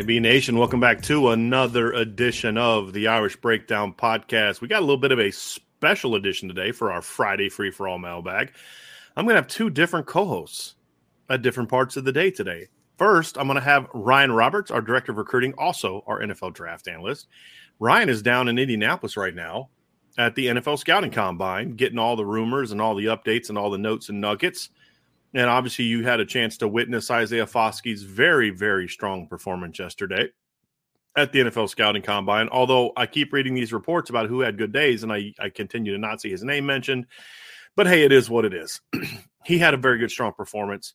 IB Nation, welcome back to another edition of the Irish Breakdown Podcast. We got a little bit of a special edition today for our Friday free for all mailbag. I'm going to have two different co hosts at different parts of the day today. First, I'm going to have Ryan Roberts, our director of recruiting, also our NFL draft analyst. Ryan is down in Indianapolis right now at the NFL Scouting Combine, getting all the rumors and all the updates and all the notes and nuggets and obviously, you had a chance to witness Isaiah Foskey's very, very strong performance yesterday at the NFL Scouting Combine. Although I keep reading these reports about who had good days, and I, I continue to not see his name mentioned. But hey, it is what it is. he had a very good, strong performance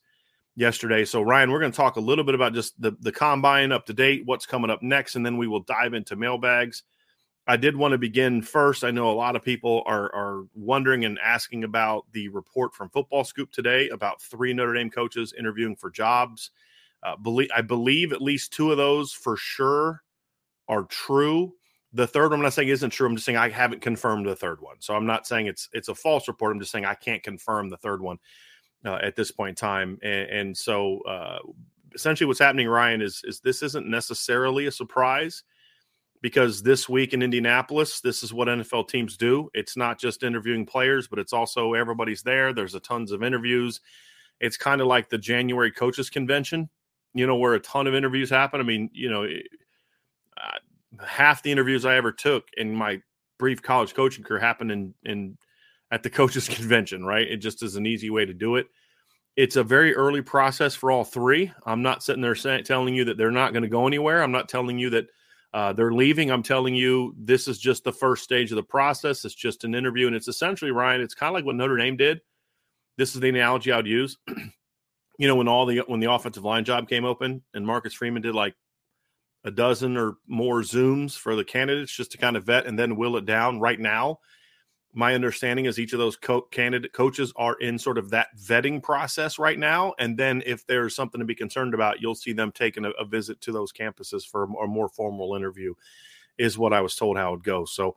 yesterday. So, Ryan, we're going to talk a little bit about just the, the combine up to date, what's coming up next, and then we will dive into mailbags. I did want to begin first. I know a lot of people are are wondering and asking about the report from Football Scoop today about three Notre Dame coaches interviewing for jobs. Uh, believe I believe at least two of those for sure are true. The third one I'm not saying isn't true. I'm just saying I haven't confirmed the third one. So I'm not saying it's it's a false report. I'm just saying I can't confirm the third one uh, at this point in time. And, and so uh, essentially, what's happening, Ryan, is is this isn't necessarily a surprise because this week in Indianapolis, this is what NFL teams do. It's not just interviewing players, but it's also everybody's there. There's a tons of interviews. It's kind of like the January coaches convention, you know, where a ton of interviews happen. I mean, you know, uh, half the interviews I ever took in my brief college coaching career happened in in at the coaches convention, right? It just is an easy way to do it. It's a very early process for all three. I'm not sitting there saying, telling you that they're not going to go anywhere. I'm not telling you that uh, they're leaving. I'm telling you, this is just the first stage of the process. It's just an interview. And it's essentially, Ryan, it's kind of like what Notre Dame did. This is the analogy I would use. you know, when all the when the offensive line job came open and Marcus Freeman did like a dozen or more Zooms for the candidates just to kind of vet and then will it down right now my understanding is each of those co- candidate coaches are in sort of that vetting process right now. And then if there's something to be concerned about you'll see them taking a, a visit to those campuses for a, a more formal interview is what i was told how it goes. So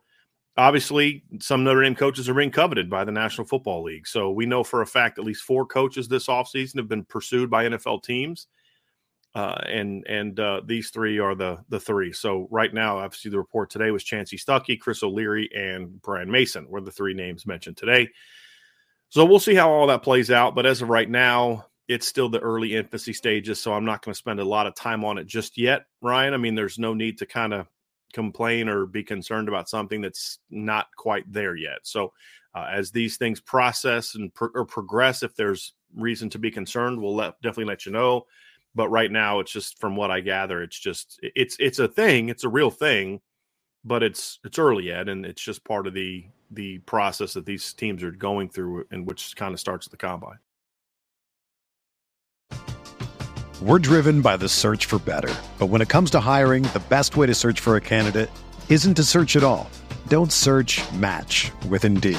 obviously some notre dame coaches are being coveted by the national football league. So we know for a fact at least four coaches this offseason have been pursued by nfl teams uh, and and uh, these three are the the three. So right now, obviously, the report today was Chansi Stuckey, Chris O'Leary, and Brian Mason were the three names mentioned today. So we'll see how all that plays out. But as of right now, it's still the early infancy stages. So I'm not going to spend a lot of time on it just yet, Ryan. I mean, there's no need to kind of complain or be concerned about something that's not quite there yet. So uh, as these things process and pro- or progress, if there's reason to be concerned, we'll let, definitely let you know but right now it's just from what i gather it's just it's it's a thing it's a real thing but it's it's early yet and it's just part of the the process that these teams are going through and which kind of starts the combine. We're driven by the search for better but when it comes to hiring the best way to search for a candidate isn't to search at all. Don't search match with indeed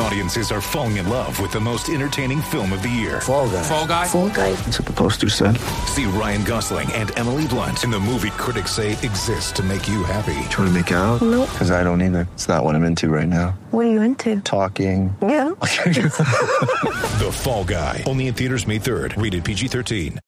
Audiences are falling in love with the most entertaining film of the year. Fall guy. Fall guy. Fall guy. That's what the poster said. See Ryan Gosling and Emily Blunt in the movie critics say exists to make you happy. Trying to make it out? Nope. Because I don't either. It's not what I'm into right now. What are you into? Talking. Yeah. The Fall Guy. Only in theaters May 3rd. Rated PG-13.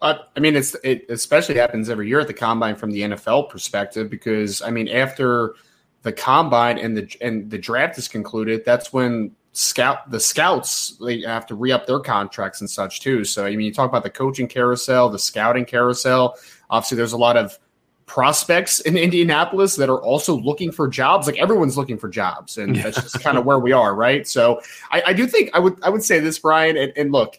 Uh, I mean, it's it especially happens every year at the combine from the NFL perspective because I mean, after the combine and the and the draft is concluded, that's when scout the scouts they have to re up their contracts and such too. So I mean, you talk about the coaching carousel, the scouting carousel. Obviously, there's a lot of prospects in Indianapolis that are also looking for jobs. Like everyone's looking for jobs, and that's just kind of where we are, right? So I, I do think I would I would say this, Bryan, and, and look.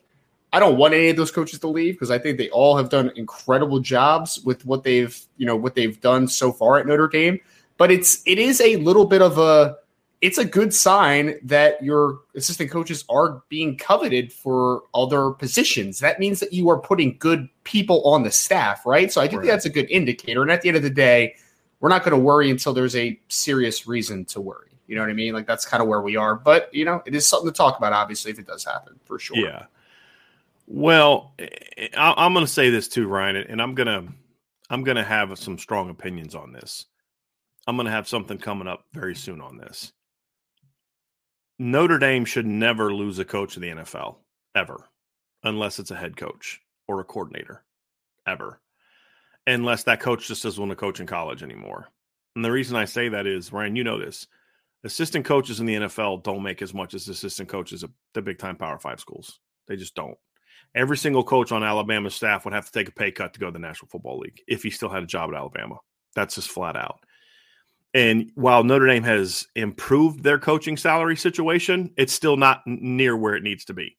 I don't want any of those coaches to leave because I think they all have done incredible jobs with what they've, you know, what they've done so far at Notre Dame. But it's it is a little bit of a it's a good sign that your assistant coaches are being coveted for other positions. That means that you are putting good people on the staff, right? So I think Right. that's a good indicator. And at the end of the day, we're not going to worry until there's a serious reason to worry. You know what I mean? Like that's kind of where we are. But you know, it is something to talk about, obviously, if it does happen for sure. Yeah. Well, I, I'm going to say this too, Ryan, and I'm going to I'm going to have some strong opinions on this. I'm going to have something coming up very soon on this. Notre Dame should never lose a coach in the NFL ever, unless it's a head coach or a coordinator, ever, unless that coach just doesn't want to coach in college anymore. And the reason I say that is, Ryan, you know this. Assistant coaches in the NFL don't make as much as assistant coaches at the big time Power Five schools. They just don't. Every single coach on Alabama's staff would have to take a pay cut to go to the National Football League if he still had a job at Alabama. That's just flat out. And while Notre Dame has improved their coaching salary situation, it's still not near where it needs to be.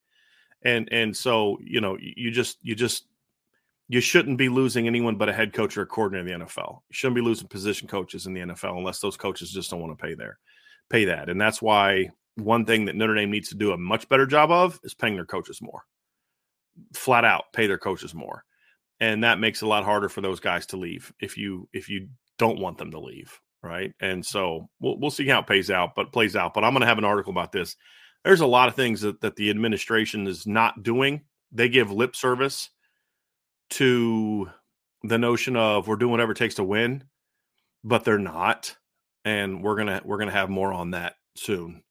And and so you know you just you just you shouldn't be losing anyone but a head coach or a coordinator in the NFL. You shouldn't be losing position coaches in the NFL unless those coaches just don't want to pay their pay that. And that's why one thing that Notre Dame needs to do a much better job of is paying their coaches more. Flat out pay their coaches more. And that makes it a lot harder for those guys to leave if you if you don't want them to leave, right? And so we'll we'll see how it pays out, but plays out. But I'm going to have an article about this. There's a lot of things that, that the administration is not doing. They give lip service to the notion of we're doing whatever it takes to win, but they're not. And we're gonna we're gonna have more on that soon.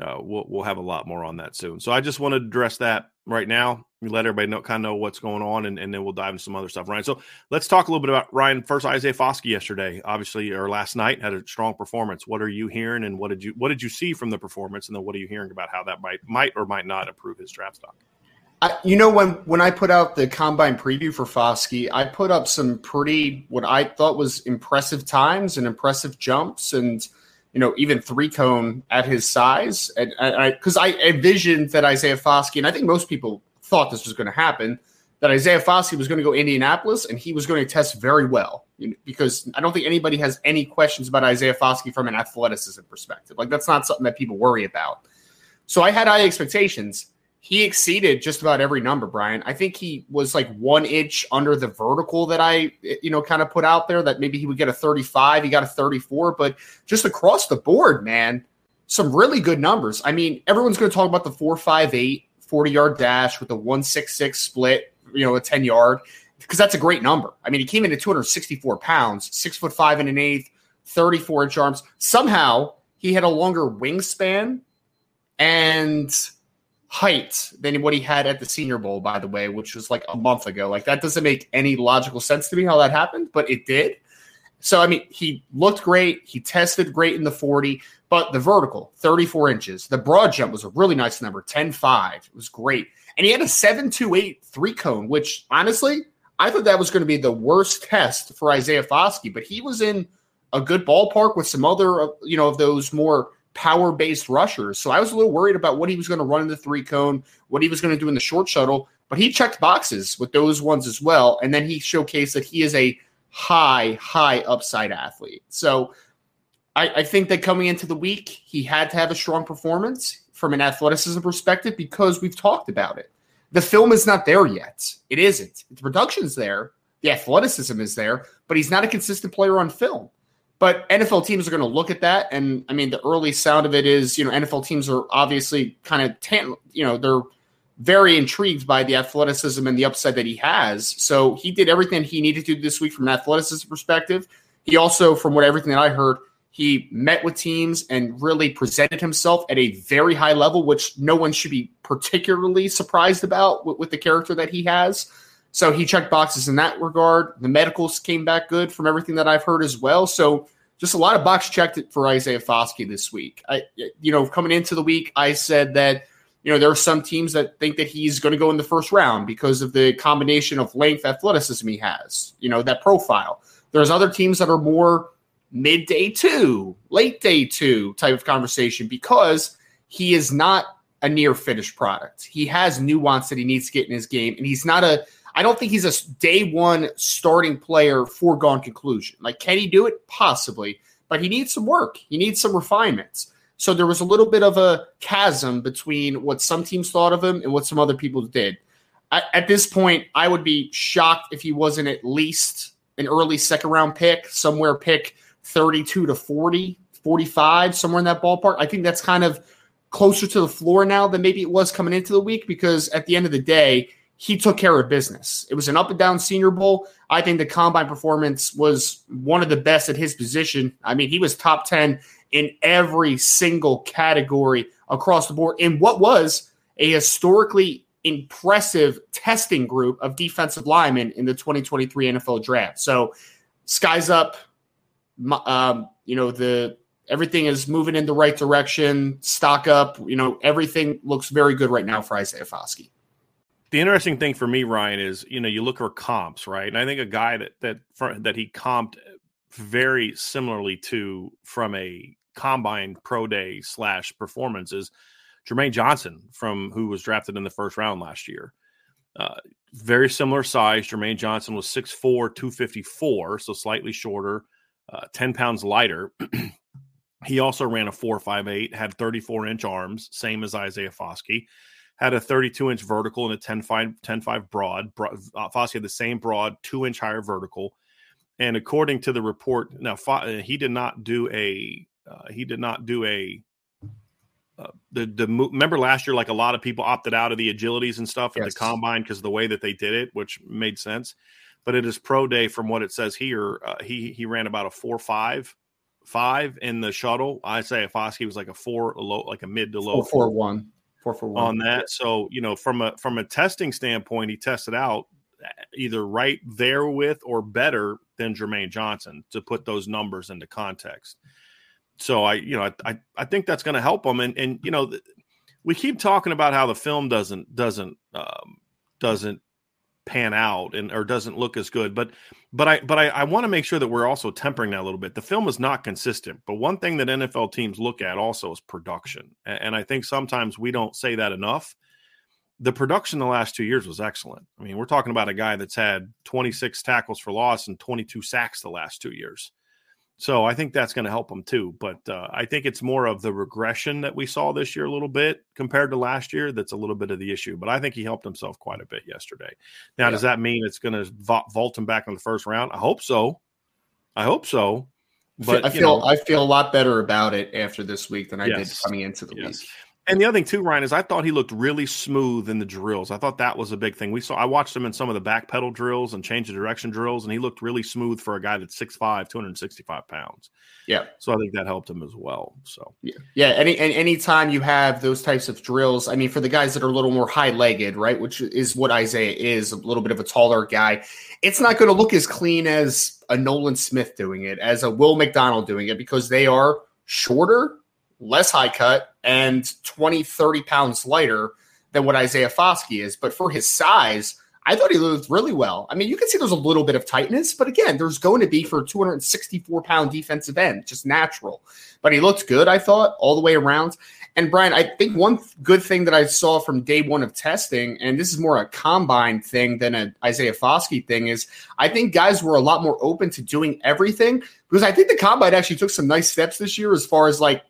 Uh, we'll we'll have a lot more on that soon. So I just want to address that right now. We let everybody know kind of know what's going on, and, and then we'll dive into some other stuff. Ryan, so let's talk a little bit about Ryan. First, Isaiah Foskey yesterday, obviously, or last night had a strong performance. What are you hearing, and what did you what did you see from the performance, and then what are you hearing about how that might might or might not improve his draft stock? I, you know when when I put out the combine preview for Foskey, I put up some pretty what I thought was impressive times and impressive jumps, and you know even three cone at his size, and I because I, I envisioned that Isaiah Foskey, and I think most people thought this was going to happen, that Isaiah Foskey was going to go Indianapolis and he was going to test very well, you know, because I don't think anybody has any questions about Isaiah Foskey from an athleticism perspective. Like that's not something that people worry about. So I had high expectations he exceeded just about every number, Bryan. I think he was like one inch under the vertical that I, you know, kind of put out there that maybe he would get a 35. He got a 34, but just across the board, man, some really good numbers. I mean, everyone's going to talk about the 458 40 yard dash with the 166 split, you know, a 10 yard. because that's a great number. I mean, he came in at 264 pounds, six foot five and an eighth, 34 inch arms. Somehow he had a longer wingspan and height than what he had at the Senior Bowl, by the way, which was like a month ago. Like that doesn't make any logical sense to me how that happened, but it did. So I mean, he looked great. He tested great in the 40, but the vertical, 34 inches. The broad jump was a really nice number, 10-5. It was great. And he had a 7-2-8 three cone, which honestly, I thought that was going to be the worst test for Isaiah Foskey, but he was in a good ballpark with some other, uh, you know, of those more power based rushers. So I was a little worried about what he was going to run in the three cone, what he was going to do in the short shuttle, but he checked boxes with those ones as well. And then he showcased that he is a high, high upside athlete. So I, I think that coming into the week, he had to have a strong performance from an athleticism perspective because we've talked about it. The film is not there yet. It isn't. The production's there. The athleticism is there, but he's not a consistent player on film. But NFL teams are going to look at that, and I mean, the early sound of it is, you know, NFL teams are obviously kind of, tan- you know, they're very intrigued by the athleticism and the upside that he has. So he did everything he needed to this week from an athleticism perspective. He also, from what everything that I heard, he met with teams and really presented himself at a very high level, which no one should be particularly surprised about with, with the character that he has. So he checked boxes in that regard. The medicals came back good from everything that I've heard as well. So just a lot of box checked for Isaiah Foskey this week. I, you know, coming into the week, I said that you know there are some teams that think that he's going to go in the first round because of the combination of length, athleticism he has. You know that profile. There's other teams that are more mid day two, late day two type of conversation because he is not a near finished product. He has nuance that he needs to get in his game, and he's not a I don't think he's a day one starting player foregone conclusion. Like, can he do it? Possibly, but he needs some work. He needs some refinements. So there was a little bit of a chasm between what some teams thought of him and what some other people did. At, at this point, I would be shocked if he wasn't at least an early second round pick, somewhere pick 32 to 40, 45, somewhere in that ballpark. I think that's kind of closer to the floor now than maybe it was coming into the week because at the end of the day, he took care of business. It was an up and down senior bowl. I think the combine performance was one of the best at his position. I mean, he was top 10 in every single category across the board in what was a historically impressive testing group of defensive linemen in the 2023 NFL draft. So, skies up. Um, you know, the everything is moving in the right direction. Stock up. You know, everything looks very good right now for Isaiah Foskey the interesting thing for me, Ryan, is you know you look for comps, right? And I think a guy that that that he comped very similarly to from a combine pro day slash performance is Jermaine Johnson from who was drafted in the first round last year. Uh, very similar size. Jermaine Johnson was 6'4, 254, so slightly shorter, uh, 10 pounds lighter. he also ran a 4.58, had 34 inch arms, same as Isaiah Foskey had a 32 inch vertical and a 10 5, 10 5 broad. broad uh, Foskey had the same broad, two inch higher vertical. And according to the report, now uh, he did not do a uh, he did not do a uh, the the remember last year like a lot of people opted out of the agilities and stuff at yes. the combine because of the way that they did it, which made sense. But it is pro day from what it says here. Uh, he he ran about a four five five in the shuttle. Isaiah Foskey was like a four, low, like a mid to low four, four one for one on that. So you know, from a from a testing standpoint, he tested out uh, either right there with or better than Jermaine Johnson to put those numbers into context. So I, you know, I I, think that's going to help him. And and you know, we keep talking about how the film doesn't doesn't um, doesn't pan out and or doesn't look as good. But but I but I, I want to make sure that we're also tempering that a little bit. The film is not consistent, but one thing that NFL teams look at also is production, and, and I think sometimes we don't say that enough. The production the last two years was excellent. I mean, we're talking about a guy that's had 26 tackles for loss and 22 sacks the last two years. So I think that's going to help them too. But uh, I think it's more of the regression that we saw this year a little bit compared to last year that's a little bit of the issue. But I think he helped himself quite a bit yesterday. Now, yeah. does that mean it's going to vault him back in the first round? I hope so. I hope so. But I feel know, I feel a lot better about it after this week than I yes, did coming into the yes. week. And the other thing too, Ryan, is I thought he looked really smooth in the drills. I thought that was a big thing. We saw I watched him in some of the back pedal drills and change of direction drills, and he looked really smooth for a guy that's 6'5", 265 pounds. Yeah. So I think that helped him as well. So yeah, yeah. Any and anytime you have those types of drills, I mean, for the guys that are a little more high legged, right, which is what Isaiah is, a little bit of a taller guy, it's not going to look as clean as a Nolan Smith doing it, as a Will McDonald doing it, because they are shorter, less high cut, and 20, 30 pounds lighter than what Isaiah Foskey is. But for his size, I thought he looked really well. I mean, you can see there's a little bit of tightness, but again, there's going to be for 264 pound defensive end, just natural. But he looked good, I thought, all the way around. And Bryan, I think one good thing that I saw from day one of testing, and this is more a combine thing than an Isaiah Foskey thing, is I think guys were a lot more open to doing everything because I think the combine actually took some nice steps this year as far as like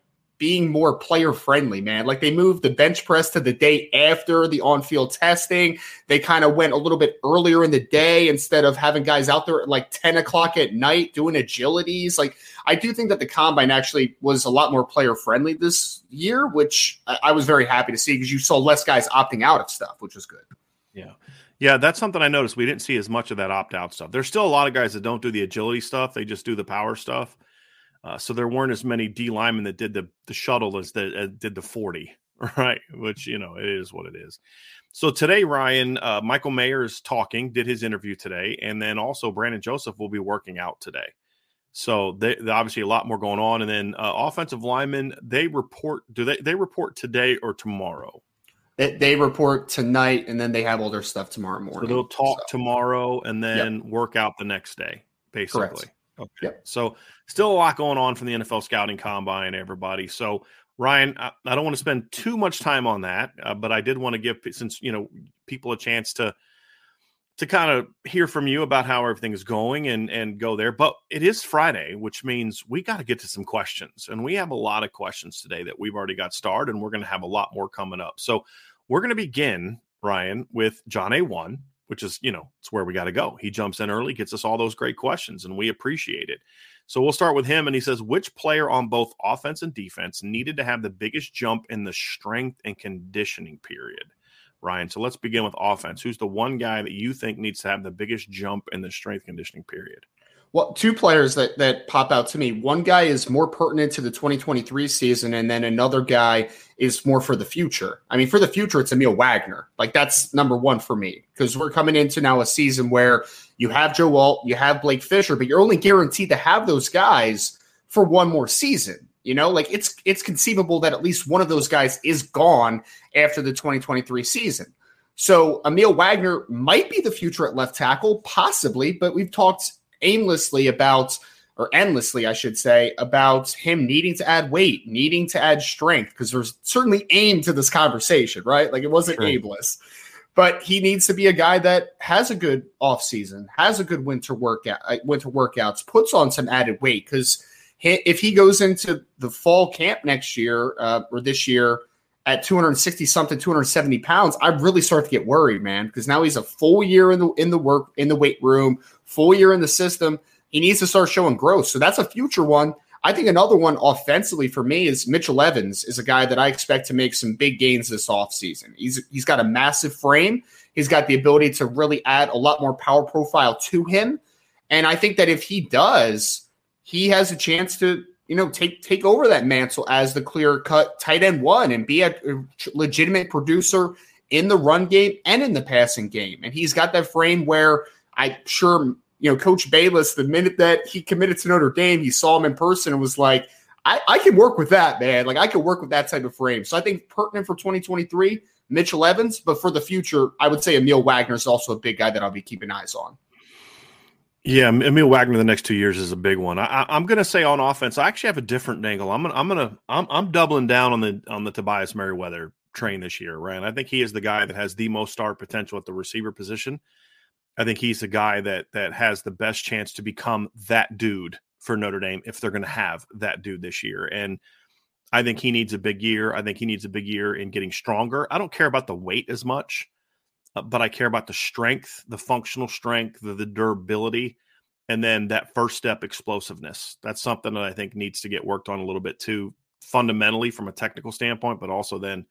being more player friendly, man. Like they moved the bench press to the day after the on field testing. They kind of went a little bit earlier in the day instead of having guys out there at like 10 o'clock at night doing agilities. Like I do think that the combine actually was a lot more player friendly this year, which I was very happy to see because you saw less guys opting out of stuff, which was good. Yeah. Yeah, that's something I noticed. We didn't see as much of that opt out stuff. There's still a lot of guys that don't do the agility stuff, they just do the power stuff. Uh, so there weren't as many D linemen that did the the shuttle as that uh, did the forty, right? Which you know it is what it is. So today, Ryan, uh, Michael Mayer is talking, did his interview today, and then also Brandon Joseph will be working out today. So they, obviously a lot more going on, and then uh, offensive linemen they report. Do they they report today or tomorrow? They, they report tonight, and then they have all their stuff tomorrow morning. So they'll talk so. tomorrow and then yep. work out the next day, basically. Correct. Okay. Yep. So still a lot going on from the NFL scouting combine, everybody. So Ryan, I, I don't want to spend too much time on that, uh, but I did want to give since you know people a chance to to kind of hear from you about how everything is going and and go there. But it is Friday, which means we got to get to some questions, and we have a lot of questions today that we've already got started, and we're going to have a lot more coming up. So we're going to begin, Ryan, with John A. One which is, you know, it's where we got to go. He jumps in early, gets us all those great questions, and we appreciate it. So we'll start with him. And he says, which player on both offense and defense needed to have the biggest jump in the strength and conditioning period? Ryan. So let's begin with offense. Who's the one guy that you think needs to have the biggest jump in the strength conditioning period? Well, two players that that pop out to me. One guy is more pertinent to the 2023 season, and then another guy is more for the future. I mean, for the future, it's Aamil Wagner. Like that's number one for me because we're coming into now a season where you have Joe Alt, you have Blake Fisher, but you're only guaranteed to have those guys for one more season. You know, like it's it's conceivable that at least one of those guys is gone after the 2023 season. So Aamil Wagner might be the future at left tackle, possibly, but we've talked aimlessly about or endlessly, I should say, about him needing to add weight, needing to add strength, because there's certainly aim to this conversation, right? Like it wasn't sure. aimless. But he needs to be a guy that has a good off season, has a good winter workout, uh, winter workouts, puts on some added weight. Because if he goes into the fall camp next year uh, or this year at 260 something, 270 pounds, I really start to get worried, man. Because now he's a full year in the in the work in the weight room, full year in the system. He needs to start showing growth. So that's a future one. I think another one offensively for me is Mitchell Evans is a guy that I expect to make some big gains this offseason. He's he's got a massive frame. He's got the ability to really add a lot more power profile to him. And I think that if he does, he has a chance to, you know, take take over that mantle as the clear cut tight end one and be a, legitimate producer in the run game and in the passing game. And he's got that frame where I'm sure, you know, Coach Balis. the minute that he committed to Notre Dame, he saw him in person and was like, I, I can work with that, man. Like I can work with that type of frame. So I think pertinent for 2023, Mitchell Evans, but for the future, I would say Aamil Wagner is also a big guy that I'll be keeping eyes on. Yeah, Aamil Wagner the next two years is a big one. I, am going to say on offense, I actually have a different angle. I'm to, I'm to, I'm, I'm doubling down on the on the Tobias Merriweather train this year, right? And I think he is the guy that has the most star potential at the receiver position. I think he's the guy that that has the best chance to become that dude for Notre Dame if they're going to have that dude this year. And I think he needs a big year. I think he needs a big year in getting stronger. I don't care about the weight as much, uh, but I care about the strength, the functional strength, the, the durability, and then that first step explosiveness. That's something that I think needs to get worked on a little bit too fundamentally from a technical standpoint, but also then,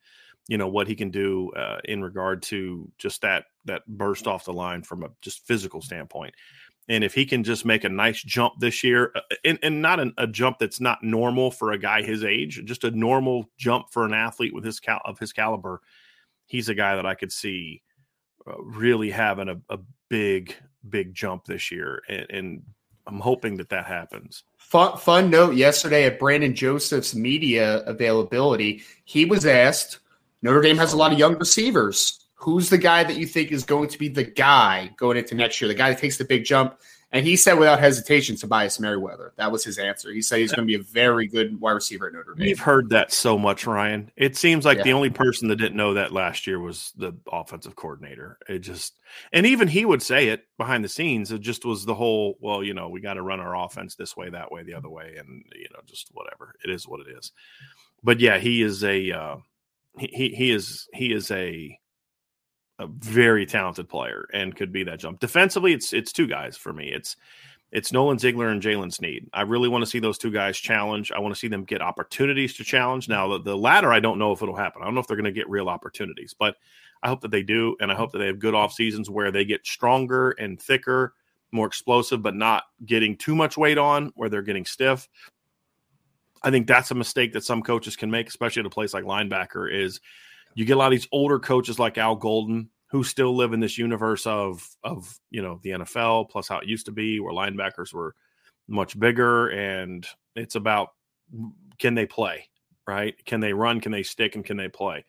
you know, what he can do uh, in regard to just that that burst off the line from a just physical standpoint. And if he can just make a nice jump this year, uh, and, and not an, a jump that's not normal for a guy his age, just a normal jump for an athlete with his cal- of his caliber, he's a guy that I could see uh, Uh, really having a, a, big, big jump this year. And, and I'm hoping that that happens. Fun, fun note yesterday at Brandon Joseph's media availability, he was asked Notre Dame has a lot of young receivers who's the guy that you think is going to be the guy going into next year, the guy that takes the big jump? And he said without hesitation, Tobias Merriweather. That was his answer. He said he's going to be a very good wide receiver at Notre Dame. You've heard that so much, Ryan. It seems like Yeah. the only person that didn't know that last year was the offensive coordinator. It just, and even he would say it behind the scenes. It just was the whole, well, you know, we got to run our offense this way, that way, the other way, and you know, just whatever. It is what it is. But yeah, he is a, uh, he he he is he is a a very talented player and could be that jump. Defensively, it's it's two guys for me. It's it's Nolan Ziegler and Jaylen Sneed. I really want to see those two guys challenge. I want to see them get opportunities to challenge. Now, the, the latter, I don't know if it'll happen. I don't know if they're going to get real opportunities, but I hope that they do, and I hope that they have good off seasons where they get stronger and thicker, more explosive, but not getting too much weight on, where they're getting stiff. I think that's a mistake that some coaches can make, especially at a place like linebacker. Is you get a lot of these older coaches like Al Golden who still live in this universe of of you know the NFL plus how it used to be, where linebackers were much bigger, and it's about can they play, right? Can they run? Can they stick? And can they play?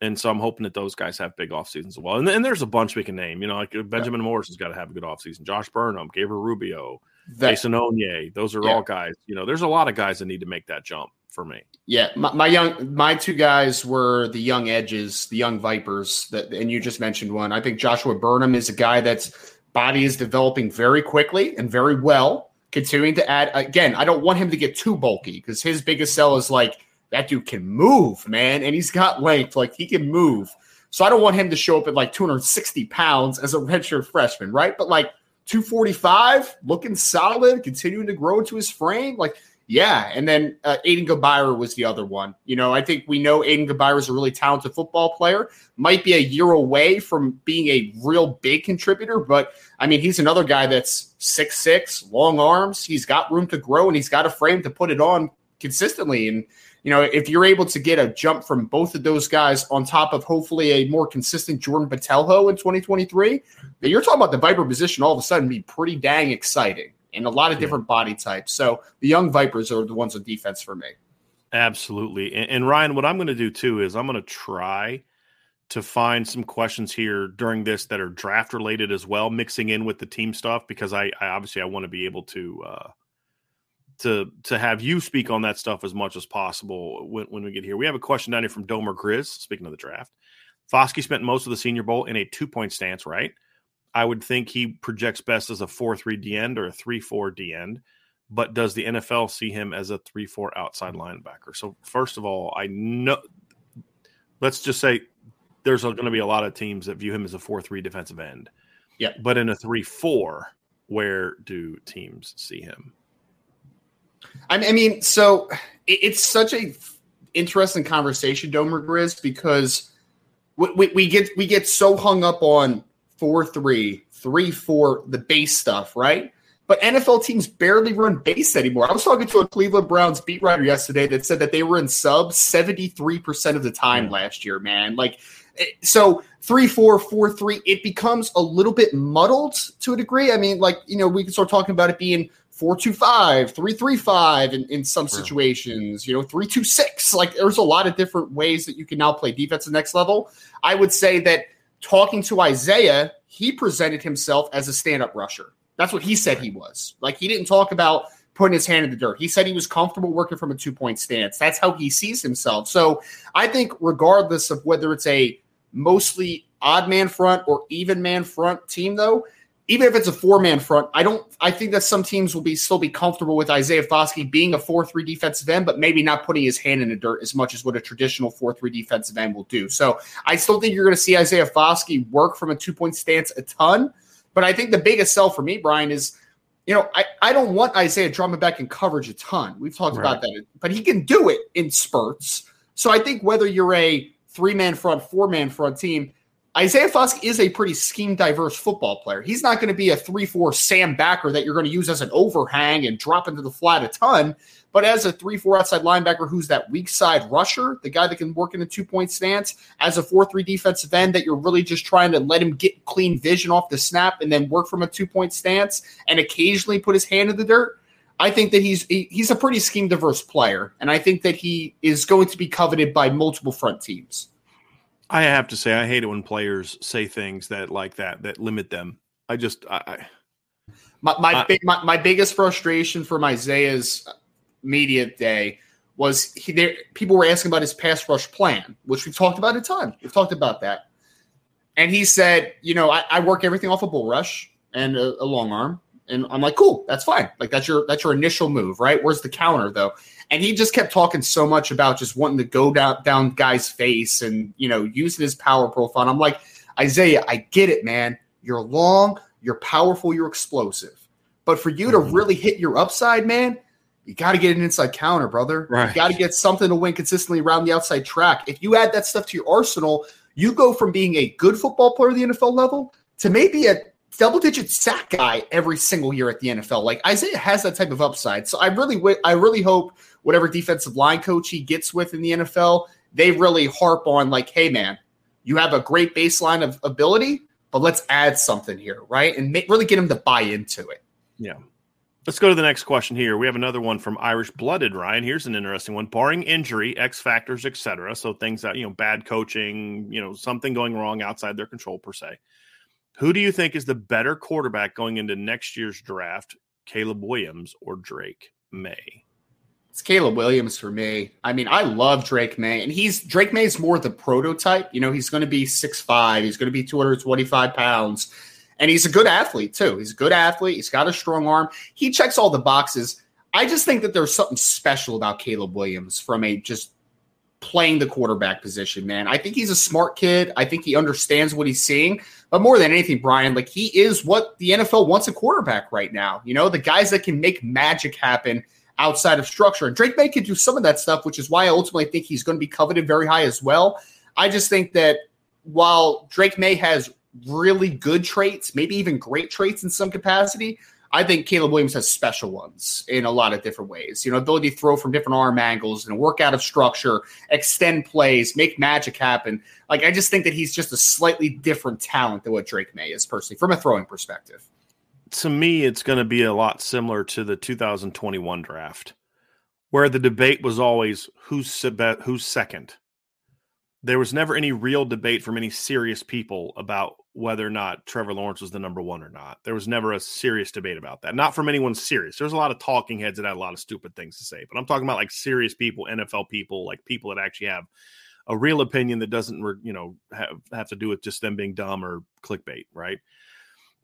And so I'm hoping that those guys have big off seasons as well. And, and there's a bunch we can name. You know, like uh, Benjamin Morris has got to have a good off season. Josh Burnham, Gabriel Rubio, That- Jason Onye. Those are Yeah. all guys. You know, there's a lot of guys that need to make that jump for me. Yeah, my, my young, my two guys were the young edges, the young vipers. That, and you just mentioned one. I think Joshua Burnham is a guy that's body is developing very quickly and very well. Continuing to add again, I don't want him to get too bulky because his biggest sell is like that dude can move, man, and he's got length, like he can move. So I don't want him to show up at like 260 pounds as a redshirt freshman, right? But like 245, looking solid, continuing to grow into his frame, like yeah, and then uh, Aiden Gobaira was the other one. You know, I think we know Aiden Gobaira is a really talented football player. Might be a year away from being a real big contributor, but I mean, he's another guy that's six six, long arms. He's got room to grow, and he's got a frame to put it on consistently. And you know, if you're able to get a jump from both of those guys on top of hopefully a more consistent Jordan Botelho in 2023, then you're talking about the Viper position all of a sudden be pretty dang exciting and a lot of different body types. So the young Vipers are the ones on defense for me. Absolutely. And, and Ryan, what I'm going to do too is I'm going to try to find some questions here during this that are draft related as well, mixing in with the team stuff because I, I obviously I want to be able to uh, to to have you speak on that stuff as much as possible when, when we get here. We have a question down here from Domer Grizz. Speaking of the draft, Foskey spent most of the Senior Bowl in a two point stance, right? I would think he projects best as a four three D end or a three four D end but does the NFL see him as a 3 4 outside linebacker? So, first of all, I know, let's just say there's going to be a lot of teams that view him as a 4 3 defensive end. Yeah. But in a 3 4, where do teams see him? I mean, so it's such a interesting conversation, Domer Grizz, because we, we, we get we get so hung up on four three, three four, the base stuff, right? But NFL teams barely run base anymore. I was talking to a Cleveland Browns beat writer yesterday that said that they were in sub 73% of the time last year, man. Like, eh, so three, four, four, three, it becomes a little bit muddled to a degree. I mean, like, you know, we can start talking about it being four, two, five, three, three, five in, in some situations, you know, three, two, six. Like, there's a lot of different ways that you can now play defense at the next level. I would say that talking to Isaiah, he presented himself as a stand up rusher. That's what he said he was. Like he didn't talk about putting his hand in the dirt. He said he was comfortable working from a two point stance. That's how he sees himself. So I think, regardless of whether it's a mostly odd man front or even man front team, though, even if it's a four man front, I don't. I think that some teams will be still be comfortable with Isaiah Foskey being a four three defensive end, but maybe not putting his hand in the dirt as much as what a traditional four three defensive end will do. So I still think you're going to see Isaiah Foskey work from a two point stance a ton. But I think the biggest sell for me, Bryan, is you know, I, I don't want Isaiah Drummond back in coverage a ton. We've talked Right. about that, but he can do it in spurts. So I think whether you're a three man front, four man front team, Isaiah Fosk is a pretty scheme diverse football player. He's not going to be a 3 4 Sam backer that you're going to use as an overhang and drop into the flat a ton, but as a 3 4 outside linebacker who's that weak side rusher, the guy that can work in a two point stance, as a 4 3 defensive end that you're really just trying to let him get clean vision off the snap and then work from a two point stance and occasionally put his hand in the dirt. I think that he's he- he's a pretty scheme diverse player, and I think that he is going to be coveted by multiple front teams. I have to say, I hate it when players say things that like that that limit them. I just, I, I My my, big, my my biggest frustration from Isaiah's media day was he there. People were asking about his pass rush plan, which we've talked about a ton. We've talked about that, and he said, you know, I, I work everything off a bull rush and a, a long arm, and I'm like, cool, that's fine. Like that's your that's your initial move, right? Where's the counter though? And he just kept talking so much about just wanting to go down down guy's face and you know using his power profile. And I'm like, Isaiah, I get it, man. You're long, you're powerful, you're explosive. But for you to Mhm. really hit your upside, man, you got to get an inside counter, brother. Right. You got to get something to win consistently around the outside track. If you add that stuff to your arsenal, you go from being a good football player at the NFL level to maybe a double digit sack guy every single year at the NFL. Like Isaiah has that type of upside. So I really wi- I really hope whatever defensive line coach he gets with in the NFL, they really harp on like, hey man, you have a great baseline of ability, but let's add something here, right? And make, really get him to buy into it. Yeah. Let's go to the next question here. We have another one from Irish Blooded Ryan. Here's an interesting one. Barring injury, X factors, etc. So things that, you know, bad coaching, you know, something going wrong outside their control per se. Who do you think is the better quarterback going into next year's draft? Caleb Williams or Drake Maye? It's Caleb Williams for me. I mean, I love Drake Maye, and he's Drake Maye is more the prototype. You know, he's going to be 6'5, he's going to be 225 pounds, and he's a good athlete too. He's a good athlete. He's got a strong arm. He checks all the boxes. I just think that there's something special about Caleb Williams from a just playing the quarterback position, man. I think he's a smart kid. I think he understands what he's seeing. But more than anything, Bryan, like he is what the NFL wants a quarterback right now. You know, the guys that can make magic happen outside of structure. And Drake Maye can do some of that stuff, which is why I ultimately think he's going to be coveted very high as well. I just think that while Drake Maye has really good traits, maybe even great traits in some capacity, I think Caleb Williams has special ones in a lot of different ways. You know, ability to throw from different arm angles and work out of structure, extend plays, make magic happen. Like I just think that he's just a slightly different talent than what Drake Maye is personally from a throwing perspective. to me, it's going to be a lot similar to the 2021 draft, where the debate was always who's who's second. There was never any real debate from any serious people about whether or not Trevor Lawrence was the number one or not. There was never a serious debate about that. Not from anyone serious. There's a lot of talking heads that had a lot of stupid things to say, but I'm talking about like serious people, NFL people, like people that actually have a real opinion that doesn't, you know, have have to do with just them being dumb or clickbait, right?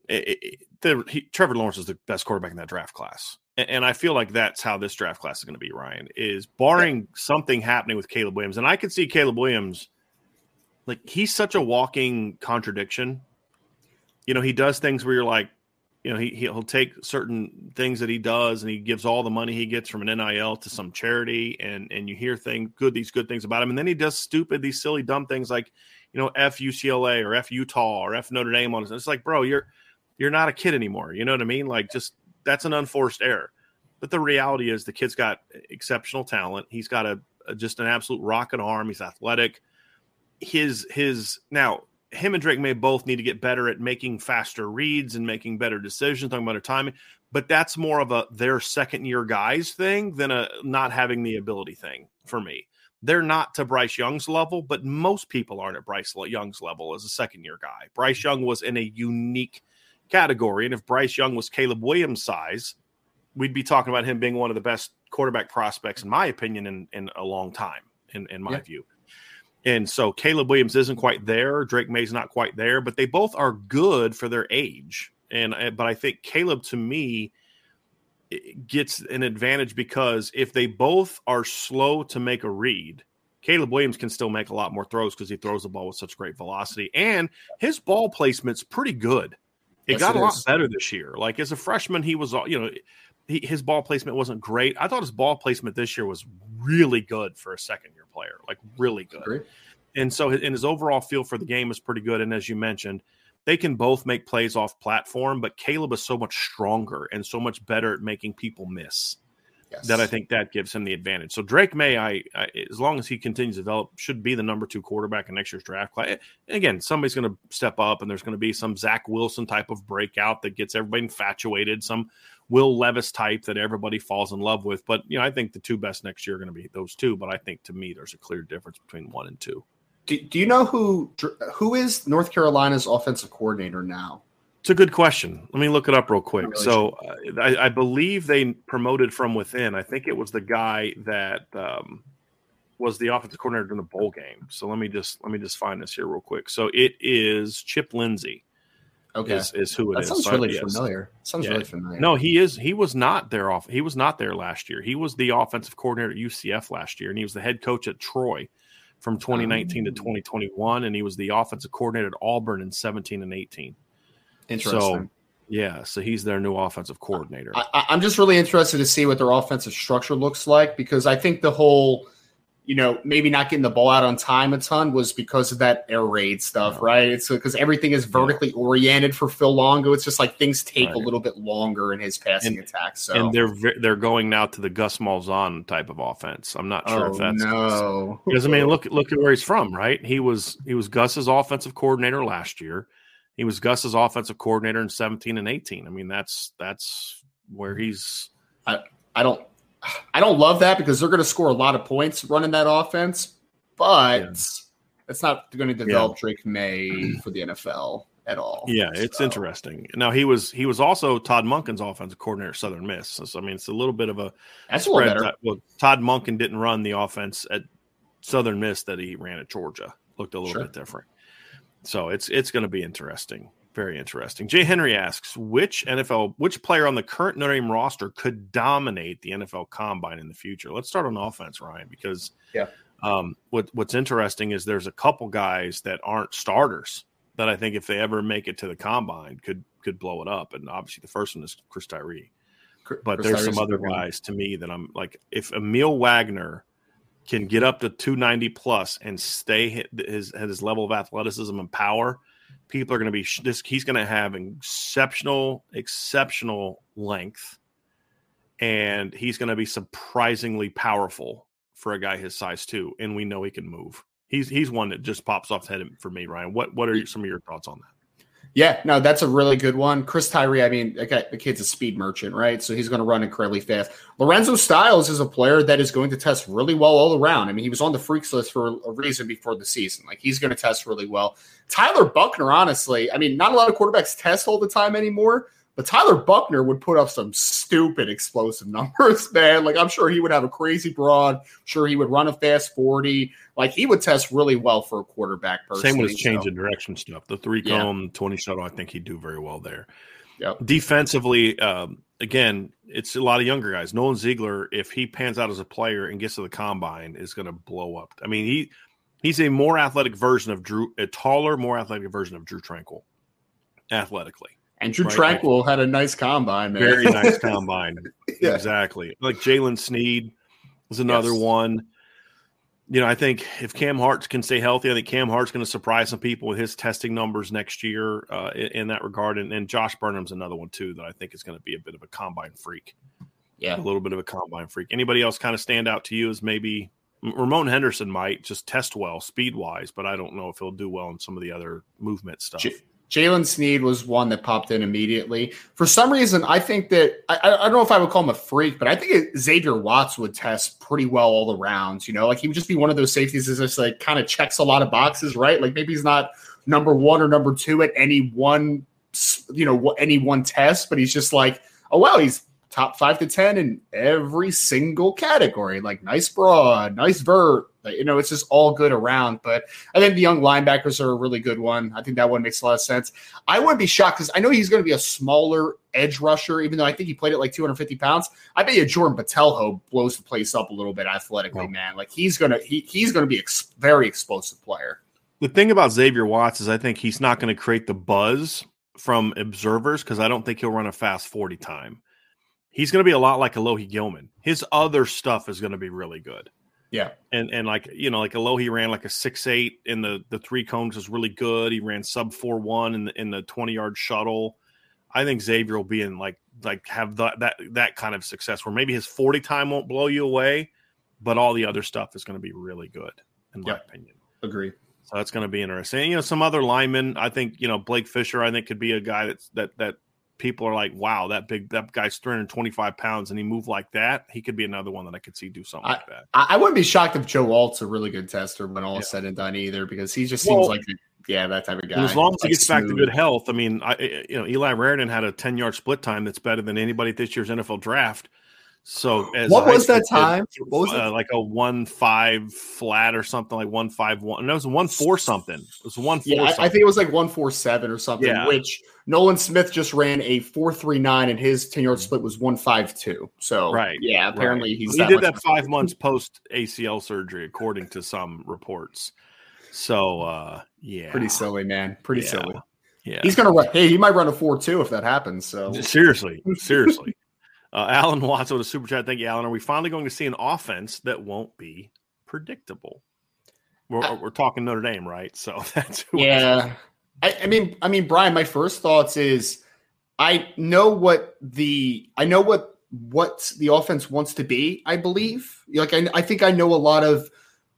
it, it, the, he, Trevor Lawrence is the best quarterback in that draft class, and, and I feel like that's how this draft class is going to be. Ryan is barring something happening with Caleb Williams, and I could see Caleb Williams like he's such a walking contradiction. You know, he does things where you're like, you know, he he'll take certain things that he does, and he gives all the money he gets from an NIL to some charity, and and you hear things good these good things about him, and then he does stupid these silly dumb things like, you know, F UCLA or F Utah or F Notre Dame on it. It's like, bro, you're you're not a kid anymore. You know what I mean? Like, just that's an unforced error. But the reality is, the kid's got exceptional talent. He's got a, a just an absolute rocket arm. He's athletic. His his now him and Drake Maye both need to get better at making faster reads and making better decisions, talking about their timing. But that's more of a their second year guys thing than a not having the ability thing for me. They're not to Bryce Young's level, but most people aren't at Bryce Young's level as a second year guy. Bryce Young was in a unique category. And if Bryce Young was Caleb Williams' size, we'd be talking about him being one of the best quarterback prospects, in my opinion, in, in a long time, in, in my Yeah. view. And so Caleb Williams isn't quite there. Drake Maye's not quite there, but they both are good for their age. And uh, but I think Caleb to me gets an advantage because if they both are slow to make a read, Caleb Williams can still make a lot more throws because he throws the ball with such great velocity and his ball placement's pretty good It Yes, got it a lot is. better this year. Like as a freshman, he was, all you know, he, his ball placement wasn't great. I thought his ball placement this year was really good for a second year player, like really good. Agree. And so, and his overall feel for the game is pretty good. And as you mentioned, they can both make plays off platform, but Caleb is so much stronger and so much better at making people miss Yes. that I think that gives him the advantage. So Drake Maye, I, I as long as he continues to develop, should be the number two quarterback in next year's draft class. And again, somebody's going to step up, and there's going to be some Zach Wilson type of breakout that gets everybody infatuated, some Will Levis type that everybody falls in love with. But you know, I think the two best next year are going to be those two. But I think to me, there's a clear difference between one and two. Do, do you know who who is North Carolina's offensive coordinator now? It's a good question. Let me look it up real quick. really so uh, I, I believe they promoted from within. I think it was the guy that um, was the offensive coordinator during the bowl game. So let me just let me just find this here real quick. So it is Chip Lindsey Okay, is, is who it that is. sounds So, really yes. familiar. Sounds Yeah. really familiar. No, he is. He was not there off. He was not there last year. He was the offensive coordinator at UCF last year, and he was the head coach at Troy from 2019 to Oh. 2021, and he was the offensive coordinator at Auburn in 17 and 18. interesting. So yeah, so he's their new offensive coordinator. I, I- I'm just really interested to see what their offensive structure looks like because I think the whole, you know, maybe not getting the ball out on time a ton was because of that air raid stuff, right? It's because everything is vertically oriented for Phil Longo. It's just like things take a little bit longer in his passing And- attack. So, and they're they're going now to the Gus Malzahn type of offense. I'm not sure oh if that's no, because I mean look look at where he's from, right? He was he was Gus's offensive coordinator last year. He was Gus's offensive coordinator in 17 and 18. I mean that's that's where he's I, I don't I don't love that because they're going to score a lot of points running that offense, but Yeah. it's not going to develop Drake Maye for the NFL at all. yeah, it's interesting. Now he was he was also Todd Monken's offensive coordinator at Southern Miss. So, so, I mean it's a little bit of a That's a little better. Well, Todd Munkin didn't run the offense at Southern Miss that he ran at Georgia. Looked a little Sure. bit different. So it's it's going to be interesting. Very interesting. Jay Henry asks, which NFL, which player on the current Notre Dame roster could dominate the NFL Combine in the future? Let's start on offense, Ryan, because Yeah. um, what what's interesting is there's a couple guys that aren't starters that I think if they ever make it to the Combine could could blow it up. And obviously the first one is Chris Tyree but Chris there's Tyree's some other guys to me that I'm like, if Aamil Wagner can get up to 290 plus and stay his at his level of athleticism and power, people are going to be sh- this. He's going to have exceptional, exceptional length, and he's going to be surprisingly powerful for a guy his size too. And we know he can move. He's he's one that just pops off the head for me, Ryan. What what are some of your thoughts on that? Yeah, no, that's a really good one. Chris Tyree, I mean, the kid's a speed merchant, right? So he's going to run incredibly fast. Lorenzo Styles is a player that is going to test really well all around. I mean, he was on the freaks list for a reason before the season. Like he's going to test really well. Tyler Buckner, honestly, I mean, not a lot of quarterbacks test all the time anymore, but Tyler Buckner would put up some stupid explosive numbers, man. Like I'm sure he would have a crazy broad. Sure, he would run a fast 40. Like he would test really well for a quarterback. Personally, Same with his change so- of direction stuff. The three Yeah. cone, 20 shuttle, I think he'd do very well there. Yep. Defensively, um, again, it's a lot of younger guys. Nolan Ziegler, if he pans out as a player and gets to the combine, is going to blow up. I mean, he he's a more athletic version of Drew, a taller, more athletic version of Drew Tranquill, athletically. And Drew Right, Tranquill had a nice combine, man. Very nice combine. Yeah. Exactly. Like Jaylen Sneed is another Yes. one. You know, I think if Cam Hart can stay healthy, I think Cam Hart's going to surprise some people with his testing numbers next year uh, in, in that regard. And, and Josh Burnham's another one too that I think is going to be a bit of a combine freak, Yeah. a little bit of a combine freak. Anybody else kind of stand out to you as maybe Ramon Henderson might just test well speed wise, but I don't know if he'll do well in some of the other movement stuff. J- Jaylen Sneed was one that popped in immediately. For some reason, I think that I, I don't know if I would call him a freak, but I think Xavier Watts would test pretty well all the rounds. You know, like he would just be one of those safeties that just like kind of checks a lot of boxes, right? Like maybe he's not number one or number two at any one, you know, any one test, but he's just like, oh wow, he's top five to ten in every single category. Like nice broad, nice vert. You know, it's just all good around. But I think the young linebackers are a really good one. I think that one makes a lot of sense. I wouldn't be shocked because I know he's going to be a smaller edge rusher, even though I think he played at like 250 pounds. I bet you Jordan Botelho blows the place up a little bit athletically, Well- man. Like he's gonna he, he's gonna be a ex- very explosive player. The thing about Xavier Watts is I think he's not going to create the buzz from observers because I don't think he'll run a fast 40 time. He's going to be a lot like Alohi Gilman. His other stuff is going to be really good. Yeah. And and like you know, like Alohi ran like a six eight in the the three cones was really good. He ran sub four one in the in the 20 yard shuttle. I think Xavier will be in like like have that that that kind of success where maybe his 40 time won't blow you away, but all the other stuff is going to be really good, in my opinion. Agree. So that's going to be interesting. You know, some other linemen. I think you know Blake Fisher. I think could be a guy that's that that people are like, wow, that big that guy's 325 pounds and he moved like that. He could be another one that I could see do something like that. I, I wouldn't be shocked if Joe Alt's a really good tester when all Yeah. is said and done either, because he just seems Well- like yeah, that type of guy. And as long as he Like gets back to good health, I mean, I I- you know Eli Raridon had a 10 yard split time that's better than anybody at this year's NFL draft. So as What was that time? What was it? uh, like a one five flat or something like one five one? No, it was one four something. It was one four. Yeah, I, I think it was like one four seven or something. Yeah. Which Nolan Smith just ran a four three nine, and his ten yard split was one five two. So Right, yeah, apparently he's he that did that more five months post ACL surgery, according to some reports. So uh yeah, Pretty silly, man. Pretty Yeah. silly. Yeah, He's gonna run. Hey, he might run a four two if that happens. So seriously, seriously. Uh, Alan Watts with a super chat. Thank you, Alan. Are we finally going to see an offense that won't be predictable? We're, we're talking Notre Dame, right? So that's who yeah. I, I mean, I mean, Brian. My first thoughts is, I know what the I know what what the offense wants to be. I believe, like, I, I think I know a lot of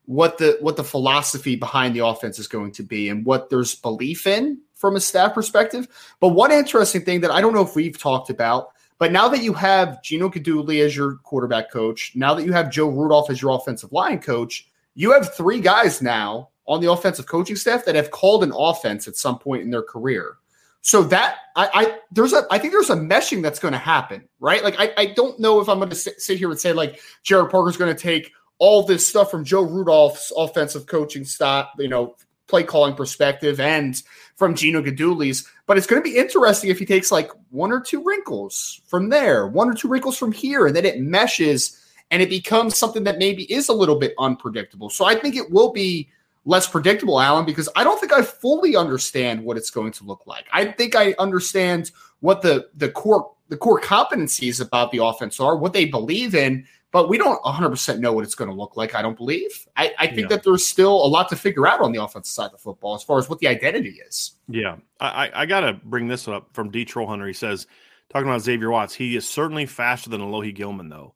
what the what the philosophy behind the offense is going to be and what there's belief in from a staff perspective. But one interesting thing that I don't know if we've talked about, but now that you have Gino Guidugli as your quarterback coach, now that you have Joe Rudolph as your offensive line coach, you have three guys now on the offensive coaching staff that have called an offense at some point in their career. So that I, I there's a I think there's a meshing that's going to happen, right? Like I, I don't know if I'm going to sit, here and say like Gerad Parker's going to take all this stuff from Joe Rudolph's offensive coaching stop, you know, play calling perspective and from Gino Guidugli's, but it's going to be interesting if he takes like one or two wrinkles from there, one or two wrinkles from here, and then it meshes and it becomes something that maybe is a little bit unpredictable. So I think it will be less predictable, Alan, because I don't think I fully understand what it's going to look like. I think I understand what the the core the core competencies about the offense are, what they believe in, but we don't 100% know what it's going to look like. I don't believe. I, I think Yeah. that there's still a lot to figure out on the offensive side of the football as far as what the identity is. Yeah, I, I, got to bring this up from D Troll Hunter. He says, talking about Xavier Watts, he is certainly faster than Alohi Gilman, though.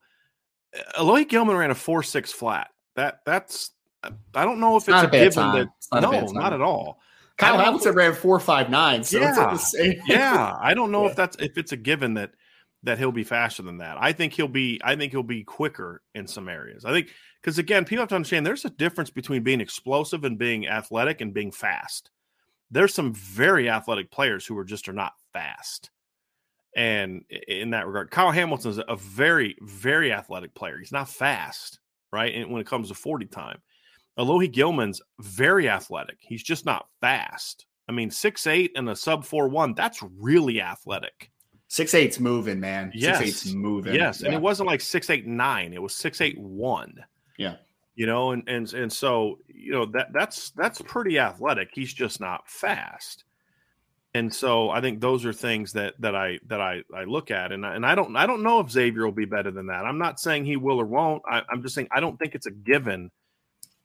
Alohi Gilman ran a four six flat. That that's I don't know if it's, not a a given time. that It's not no, not at all. Kyle I don't know Hamilton ran four five nine, so Yeah. at the same. yeah, I don't know Yeah. if that's if it's a given that that he'll be faster than that. I think he'll be I think he'll be quicker in some areas. I think because again, people have to understand there's a difference between being explosive and being athletic and being fast. There's some very athletic players who are just are not fast. And in that regard, Kyle Hamilton is a very, very athletic player. He's not fast, right? And when it comes to 40 time, Alohi Gilman's very athletic. He's just not fast. I mean, six eight and a sub four one. That's really athletic. Six eight's moving, man. Yes. Six eight's moving. Yes, and it wasn't like six eight nine. It was six eight one. Yeah. You know, and and and so you know that that's that's pretty athletic. He's just not fast. And so I think those are things that that I that I I look at, and I, and I don't I don't know if Xavier will be better than that. I'm not saying he will or won't. I, I'm just saying I don't think it's a given.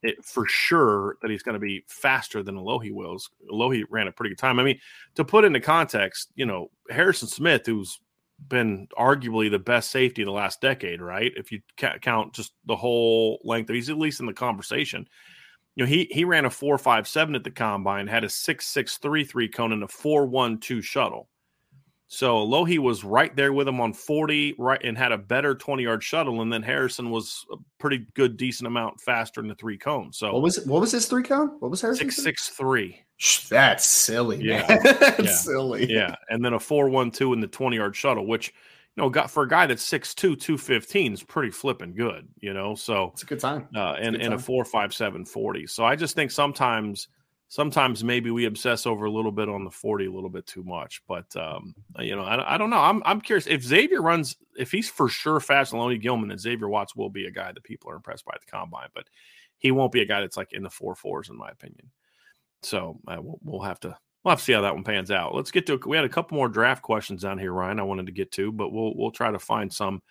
It, for sure that he's going to be faster than Alohi wills. Alohi ran a pretty good time. I mean, to put into context, you know, Harrison Smith, who's been arguably the best safety the last decade, right? If you ca- count just the whole length, he's at least in the conversation. You know, he he ran a four five seven at the combine, had a six six three three cone and a four one two shuttle. So Lohi was right there with him on 40, right, and had a better 20 yard shuttle. And then Harrison was a pretty good, decent amount faster in the three cones. So What was it? What was his three cone? What was Harrison? six six three. That's silly. Yeah. man. That's Yeah. silly. Yeah. And then a four one two in the 20 yard shuttle, which you know, got for a guy that's 6'2, 215 is pretty flipping good, you know. So It's a good time. uh, and, good and a four five seven forty. So I just think sometimes sometimes maybe we obsess over a little bit on the 40 a little bit too much. But um, you know, I, I don't know. I'm I'm curious if Xavier runs if he's for sure fast and Lonnie Gilman, and Xavier Watts will be a guy that people are impressed by at the combine, but he won't be a guy that's like in the four fours, in my opinion. So uh, we'll, we'll have to we'll have to see how that one pans out. Let's get to we had a couple more draft questions down here, Ryan. I wanted to get to, but we'll we'll try to find some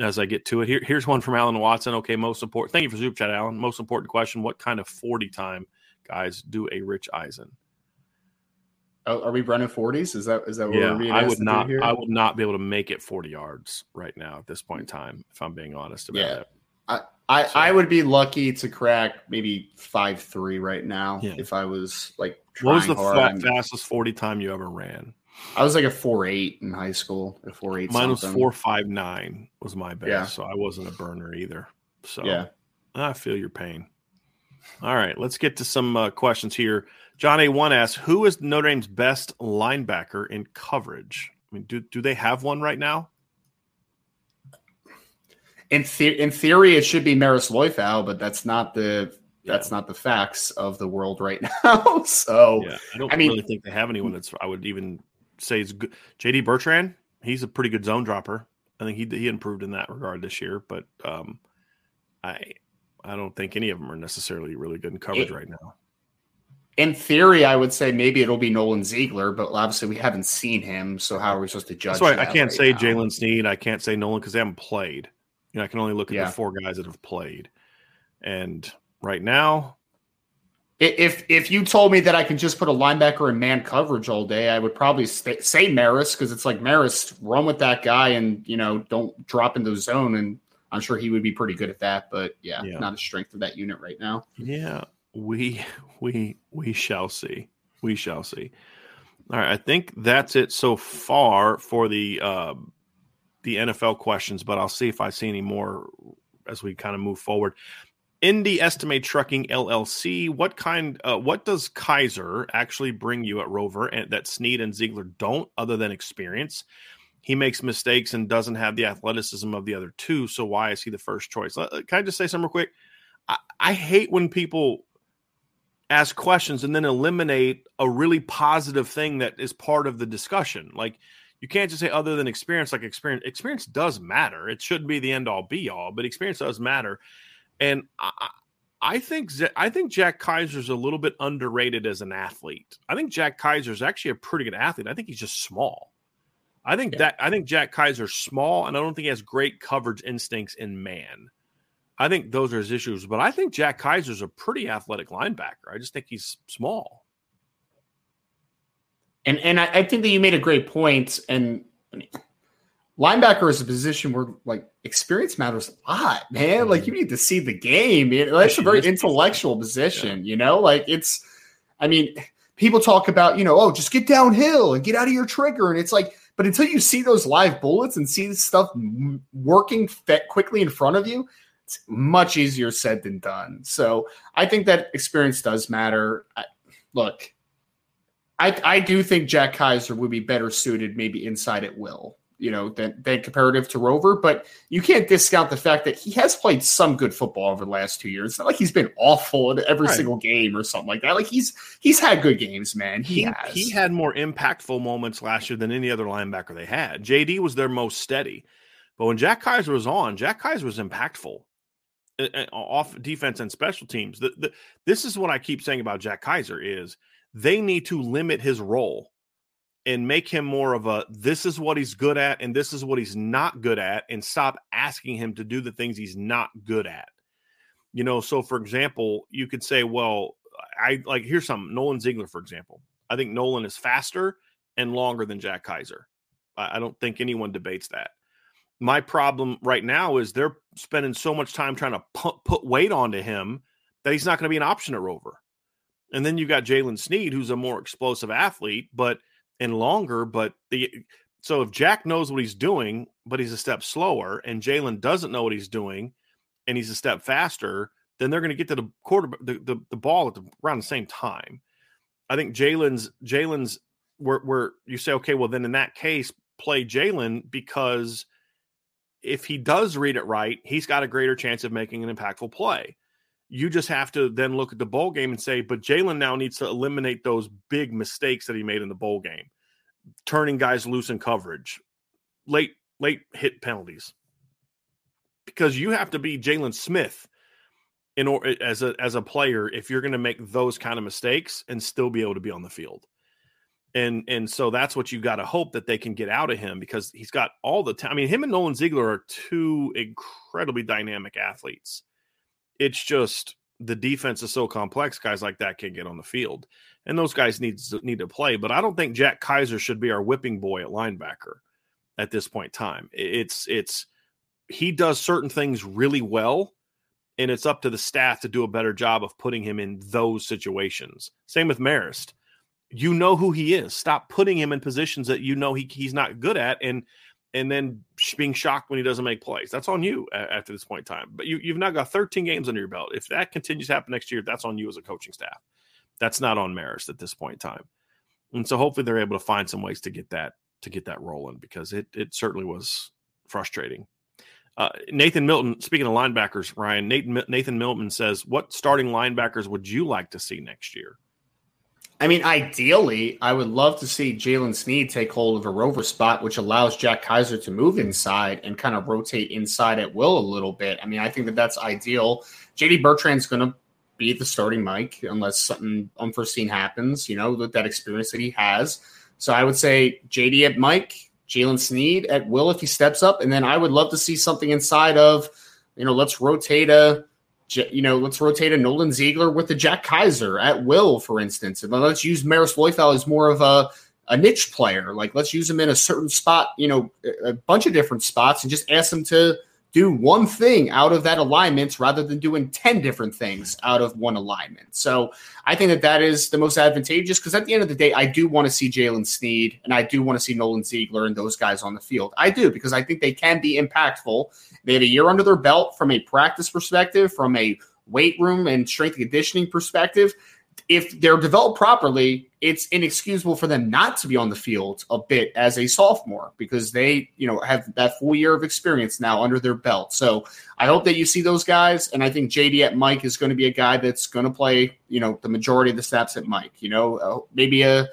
as I get to it. Here, here's one from Alan Watson. Okay, most important. Thank you for super chat, Alan. Most important question: What kind of forty time guys do a Rich Eisen? Oh, are we running forties? Is that is that what Yeah, we're being I would not. I would not be able to make it forty yards right now at this point in time. If I'm being honest about Yeah. it. I, So- I would be lucky to crack maybe five three right now Yeah. if I was like What was the hard. fastest forty time you ever ran? I was like a four eight in high school. A four eight. Mine was something. four five nine was my best, Yeah. so I wasn't a burner either. So Yeah. I feel your pain. All right, let's get to some uh, questions here. John A. One asks, "Who is Notre Dame's best linebacker in coverage?" I mean, do do they have one right now? In the- in theory, it should be Maris Liufau, but that's not the that's not the facts of the world right now. so Yeah, I don't I mean- really think they have anyone that's. I would even say is good. JD Bertrand, he's a pretty good zone dropper. I think he he improved in that regard this year, but um, I I don't think any of them are necessarily really good in coverage It- right now. in theory, I would say maybe it'll be Nolan Ziegler, but obviously we haven't seen him. So how are we supposed to judge? That's why I can't right say? Jaylen Sneed. I can't say Nolan because they haven't played. You know, I can only look at Yeah. the four guys that have played. And right now, If if you told me that I can just put a linebacker in man coverage all day, I would probably st- say Maris because it's like Maris, run with that guy and you know don't drop into the zone, and I'm sure he would be pretty good at that. But yeah, Yeah. not a strength of that unit right now. yeah, we we we shall see. We shall see. All right, I think that's it so far for the uh, the NFL questions, but I'll see if I see any more as we kind of move forward. Indy Estimate Trucking LLC. What kind? Uh, what does Kaiser actually bring you at Rover, and that Sneed and Ziegler don't, other than experience? He makes mistakes and doesn't have the athleticism of the other two. So why is he the first choice? Can I just say something real quick? I, I hate when people ask questions and then eliminate a really positive thing that is part of the discussion. Like you can't just say other than experience, like experience. Experience does matter. It shouldn't be the end all be all, but experience does matter. And I, I- think I think Jack Kaiser's a little bit underrated as an athlete. I think Jack Kaiser's actually a pretty good athlete. I think he's just small. I think Yeah. that I think Jack Kaiser's small, and I don't think he has great coverage instincts in man. I think those are his issues, but I think Jack Kaiser's a pretty athletic linebacker. I just think he's small. And and I, I think that you made a great point. And I mean, linebacker is a position where like experience matters a lot, man. Like mm-hmm. you need to see the game. It, that's a very intellectual position, you know. Like it's, I mean, people talk about you know, oh, just get downhill and get out of your trigger, and it's like, but until you see those live bullets and see stuff working quickly in front of you. It's much easier said than done. So I think that experience does matter. I, look, I, I do think Jack Kaiser would be better suited maybe inside at will, you know, than, than comparative to Rover. But you can't discount the fact that he has played some good football over the last two years. It's not like he's been awful in every Right. single game or something like that. Like he's he's had good games, man. He, He, has. he had more impactful moments last year than any other linebacker they had. JD was their most steady, but when Jack Kaiser was on, Jack Kaiser was impactful uh, uh, off defense and special teams. The, the, this is what I keep saying about Jack Kaiser is they need to limit his role and make him more of a this is what he's good at and this is what he's not good at and stop asking him to do the things he's not good at. You know, so for example, you could say, well, I like here's some Nolan Ziegler, for example. I think Nolan is faster and longer than Jack Kaiser. I, I don't think anyone debates that. My problem right now is they're spending so much time trying to pu- put weight onto him that he's not going to be an option at Rover. And then you've got Jaylen Sneed, who's a more explosive athlete, but and longer. But the so if Jack knows what he's doing, but he's a step slower, and Jalen doesn't know what he's doing, and he's a step faster, then they're going to get to the quarter the, the, the ball at the, around the same time. I think Jalen's Jalen's where where you say, okay, well then in that case, play Jalen because if he does read it right, he's got a greater chance of making an impactful play. You just have to then look at the bowl game and say, but Jalen now needs to eliminate those big mistakes that he made in the bowl game, turning guys loose in coverage, late late hit penalties, because you have to be Jalen Smith in or as a as a player if you're going to make those kind of mistakes and still be able to be on the field. And and so that's what you got to hope that they can get out of him because he's got all the time. I mean, him and Nolan Ziegler are two incredibly dynamic athletes. It's just the defense is so complex. Guys like that can't get on the field, and those guys need to, need to play. But I don't think Jack Kaiser should be our whipping boy at linebacker at this point in time. It's it's he does certain things really well, and it's up to the staff to do a better job of putting him in those situations. Same with Marist. You know who he is. Stop putting him in positions that you know he, he's not good at, and and then being shocked when he doesn't make plays. That's on you after this point in time. But you, you've now got 13 games under your belt. If that continues to happen next year, that's on you as a coaching staff. That's not on Marist at this point in time. And so hopefully they're able to find some ways to get that to get that rolling because it it certainly was frustrating. Uh, Nathan Milton, speaking of linebackers, Ryan, Nathan, Nathan Milton says, What starting linebackers would you like to see next year? I mean, ideally, I would love to see Jaylen Sneed take hold of a rover spot, which allows Jack Kaiser to move inside and kind of rotate inside at will a little bit. I mean, I think that that's ideal. JD Bertrand's going to be the starting Mike unless something unforeseen happens, you know, with that experience that he has. So I would say JD at Mike, Jaylen Sneed at will if he steps up, and then I would love to see something inside of, you know, let's rotate a, you know, let's rotate a Nolan Ziegler with the Jack Kaiser at will, for instance, and let's use Maris Liufau as more of a a niche player. Like let's use him in a certain spot, you know, a bunch of different spots, and just ask him to do one thing out of that alignment rather than doing 10 different things out of one alignment. So I think that that is the most advantageous because at the end of the day, I do want to see Jaylen Sneed and I do want to see Nolan Ziegler and those guys on the field. I do because I think they can be impactful. They have a year under their belt from a practice perspective, from a weight room and strength conditioning perspective if they're developed properly, it's inexcusable for them not to be on the field a bit as a sophomore because they, you know, have that full year of experience now under their belt. So I hope that you see those guys, and I think JD at Mike is going to be a guy that's going to play, you know, the majority of the snaps at Mike. You know, uh, maybe a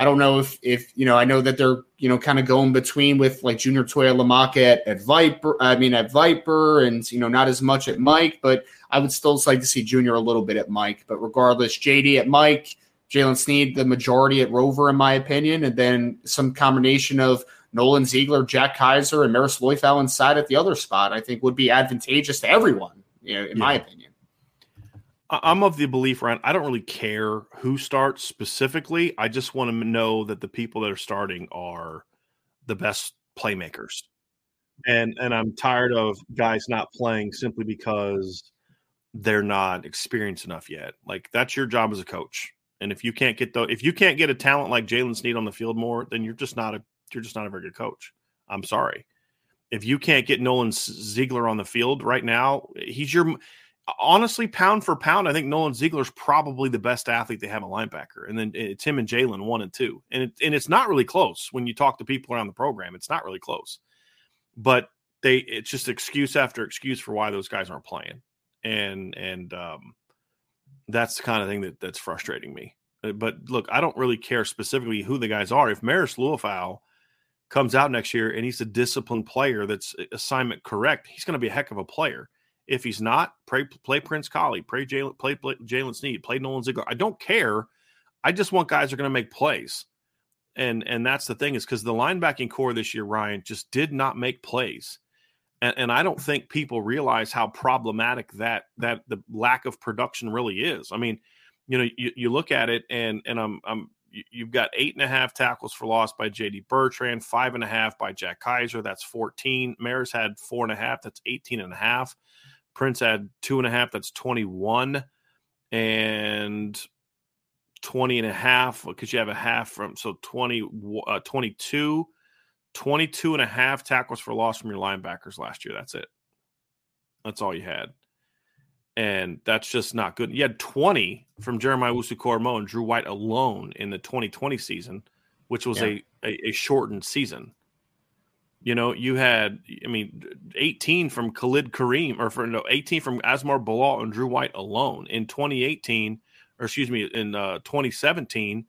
I don't know if if you know I know that they're you know kind of going between with like Junior Tuihalamaka at, at Viper I mean at Viper and you know not as much at Mike but I would still like to see Junior a little bit at Mike but regardless JD at Mike Jaylen Sneed the majority at Rover in my opinion and then some combination of Nolan Ziegler Jack Kaiser, and Maris Liufau inside at the other spot I think would be advantageous to everyone you know in yeah. my opinion. I'm of the belief, Ryan. I don't really care who starts specifically. I just want to know that the people that are starting are the best playmakers. And and I'm tired of guys not playing simply because they're not experienced enough yet. Like that's your job as a coach. And if you can't get the if you can't get a talent like Jaylen Sneed on the field more, then you're just not a you're just not a very good coach. I'm sorry. If you can't get Nolan Ziegler on the field right now, he's your honestly, pound for pound, I think Nolan Ziegler's probably the best athlete they have a linebacker, and then it's him and Jalen one and two, and it, and it's not really close when you talk to people around the program. It's not really close, but they it's just excuse after excuse for why those guys aren't playing, and and um, that's the kind of thing that that's frustrating me. Uh, but look, I don't really care specifically who the guys are. If Marist Liufau comes out next year and he's a disciplined player that's uh, assignment correct, he's going to be a heck of a player if he's not, play, play Prince Kollie, play Jaylen, play, play Jaylen Sneed, play Nolan Ziegler. I don't care. I just want guys who are going to make plays. And and that's the thing is because the linebacking core this year, Ryan, just did not make plays. And, and I don't think people realize how problematic that that the lack of production really is. I mean, you know, you, you look at it and and I'm I'm you've got eight and a half tackles for loss by JD Bertrand, five and a half by Jack Kaiser. That's 14. Maris had four and a half. That's 18 and a half. Prince had two and a half. That's 21 and 20 and a half because you have a half from so 20, uh, 22, 22 and a half tackles for loss from your linebackers last year. That's it. That's all you had. And that's just not good. You had 20 from Jeremiah Owusu-Koramoah and Drew White alone in the 2020 season, which was yeah. a, a, a shortened season. You know, you had, I mean, 18 from Khalid Kareem, or for no, 18 from Asmar Bilal and Drew White alone in 2018, or excuse me, in uh, 2017.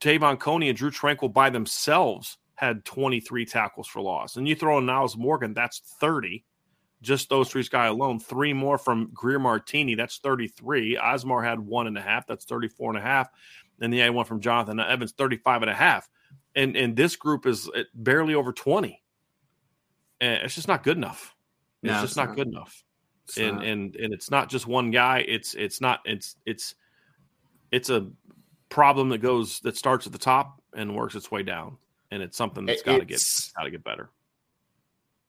Te'von Coney and Drew Tranquill by themselves had 23 tackles for loss. And you throw in Nyles Morgan, that's 30. Just those three guys alone. Three more from Greer Martini, that's 33. Asmar had one and a half, that's 34 and a half. and then you had one from Jonathan Evans, 35 and a half. And and this group is uh, barely over 20. And it's just not good enough. It's No, just it's not, not. good enough. And not. and and it's not just one guy. It's it's not it's it's it's a problem that goes that starts at the top and works its way down. And it's something that's got to get got to get better.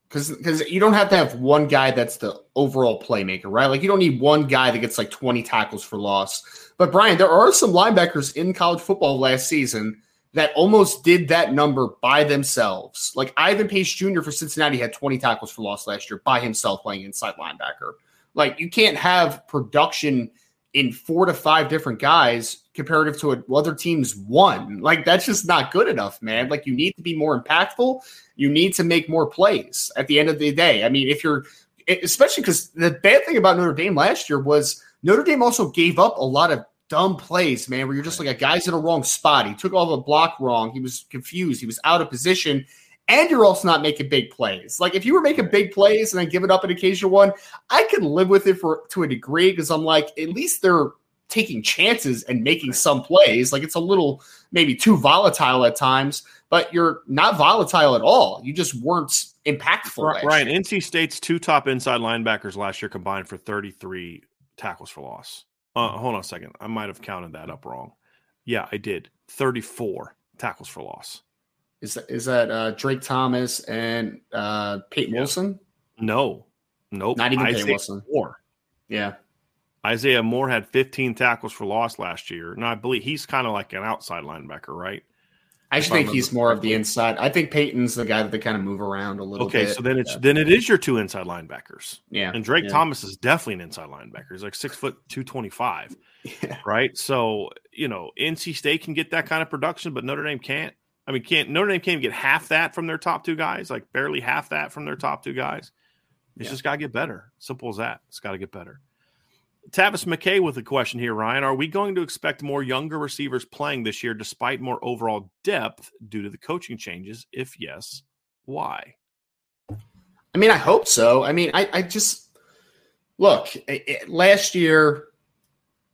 because because you don't have to have one guy that's the overall playmaker, right? Like you don't need one guy that gets like 20 tackles for loss. But Brian, there are some linebackers in college football last season that almost did that number by themselves. Like Ivan Pace Jr. for Cincinnati had 20 tackles for loss last year by himself playing inside linebacker. Like you can't have production in four to five different guys comparative to other teams one. Like that's just not good enough, man. Like you need to be more impactful. You need to make more plays at the end of the day. I mean, if you're especially because the bad thing about Notre Dame last year was Notre Dame also gave up a lot of dumb plays, man, where you're just like a guy's in a wrong spot. He took all the block wrong. He was confused. He was out of position. And you're also not making big plays. Like if you were making big plays and then giving up an occasional one, I can live with it for to a degree because I'm like, at least they're taking chances and making some plays. Like it's a little maybe too volatile at times, but you're not volatile at all. You just weren't impactful. Ri- last Ryan. NC State's two top inside linebackers last year combined for 33 tackles for loss. Uh, hold on a second. I might have counted that up wrong. Yeah, I did. 34 tackles for loss. Is that, is that uh, Drake Thomas and uh, Peyton Yeah. Wilson? No, nope. Not even Peyton Wilson. Moore. Yeah. Isaiah Moore had 15 tackles for loss last year. Now, I believe he's kind of like an outside linebacker, right? I If just I think he's remember more of the inside. I think Peyton's the guy that they kind of move around a little Okay, bit. so then it's Yeah. then it is your two inside linebackers. yeah. And Drake yeah. Thomas is definitely an inside linebacker. He's like six foot two twenty five. Yeah. right? So you know, NC State can get that kind of production, but Notre Dame can't. I mean, can't Notre Dame can't get half that from their top two guys, like barely half that from their top two guys. It's Yeah. just got to get better. Simple as that. It's got to get better. Tavis McKay with a question here, Ryan. Are we going to expect more younger receivers playing this year despite more overall depth due to the coaching changes? If yes, why? I mean, I hope so. I mean, I, I just look it, last year.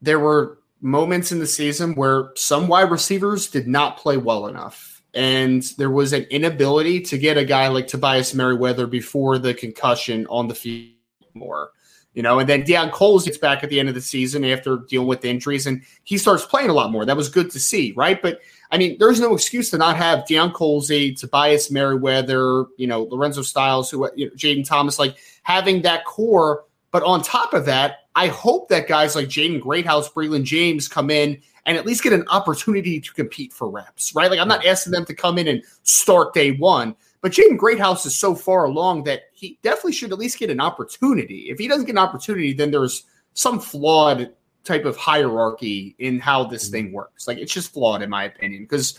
There were moments in the season where some wide receivers did not play well enough, and there was an inability to get a guy like Tobias Merriweather before the concussion on the field more. You know, and then Deion Colzie gets back at the end of the season after dealing with injuries, and he starts playing a lot more. That was good to see, right? But I mean, there's no excuse to not have Deion Colzie, Tobias Merriweather, you know, Lorenzo Styles, who, you know, Jayden Thomas, like having that core. But on top of that, I hope that guys like Jaden Greathouse, Braylon James come in and at least get an opportunity to compete for reps, right? Like I'm not asking them to come in and start day one, but Jaden Greathouse is so far along that he definitely should at least get an opportunity. If he doesn't get an opportunity, then there's some flawed type of hierarchy in how this mm-hmm. thing works. Like it's just flawed in my opinion because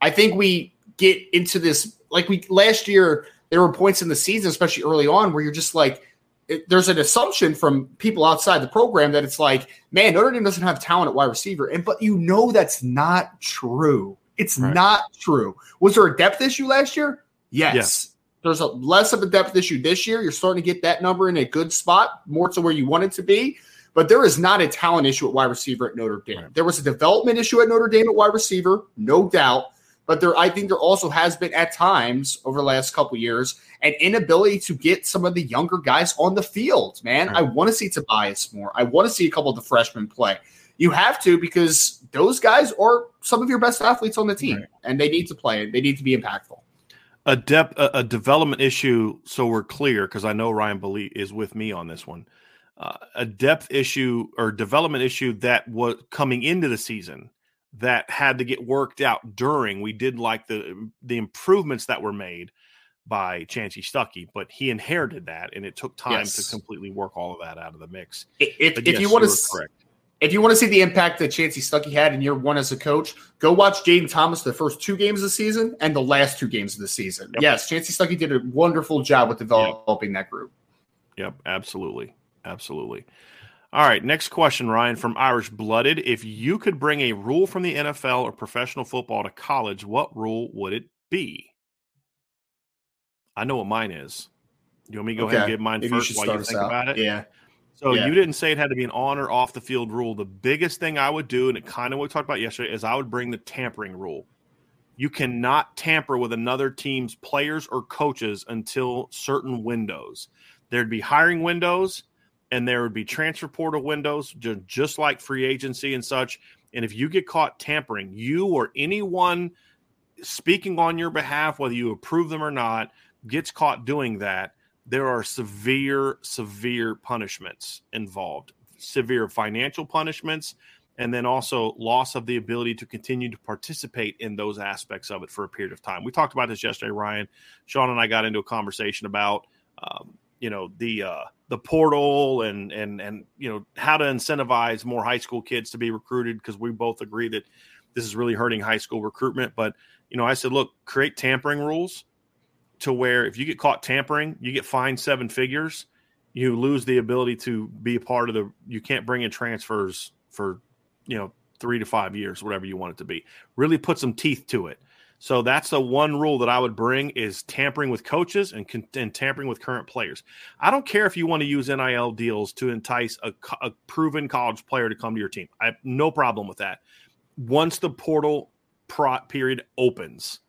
I think we get into this like we last year there were points in the season especially early on where you're just like it, there's an assumption from people outside the program that it's like man Notre Dame doesn't have talent at wide receiver and but you know that's not true. It's Right. not true. Was there a depth issue last year? Yes. There's a less of a depth issue this year. You're starting to get that number in a good spot, more to where you want it to be. But there is not a talent issue at wide receiver at Notre Dame. Right. There was a development issue at Notre Dame at wide receiver, no doubt. But there, I think there also has been at times over the last couple years an inability to get some of the younger guys on the field. Man, Right. I want to see Tobias more. I want to see a couple of the freshmen play. You have to because those guys are some of your best athletes on the team, Right. and they need to play. They need to be impactful. A depth a, a development issue so we're clear because i know ryan Bele is with me on this one uh, a depth issue or development issue that was coming into the season that had to get worked out during we did like the the improvements that were made by Chansi Stuckey, but he inherited that and it took time Yes. to completely work all of that out of the mix. If, But if yes, you want to correct. If you want to see the impact that Chansi Stuckey had in year one as a coach, go watch Jayden Thomas the first two games of the season and the last two games of the season. Yep. Yes, Chansi Stuckey did a wonderful job with developing that group. Yep, absolutely. Absolutely. All right, next question, Ryan from Irish Blooded. If you could bring a rule from the NFL or professional football to college, what rule would it be? I know what mine is. You want me to go ahead and give mine Maybe first while you think out. about it? Yeah. So Yeah. you didn't say it had to be an on or off the field rule. The biggest thing I would do, and it kind of what we talked about yesterday, is I would bring the tampering rule. You cannot tamper with another team's players or coaches until certain windows. There'd be hiring windows and there would be transfer portal windows, just like free agency and such. And if you get caught tampering, you or anyone speaking on your behalf, whether you approve them or not, gets caught doing that, there are severe, severe punishments involved, severe financial punishments, and then also loss of the ability to continue to participate in those aspects of it for a period of time. We talked about this yesterday, Ryan. Sean and I got into a conversation about, um, you know, the uh, the portal and and and you know how to incentivize more high school kids to be recruited because we both agree that this is really hurting high school recruitment. But you know, I said, look, create tampering rules to where if you get caught tampering, you get fined seven figures. You lose the ability to be a part of the. You can't bring in transfers for, you know, three to five years, whatever you want it to be. Really put some teeth to it. So that's the one rule that I would bring is tampering with coaches and, and tampering with current players. I don't care if you want to use NIL deals to entice a, a proven college player to come to your team. I have no problem with that. Once the portal pro- period opens,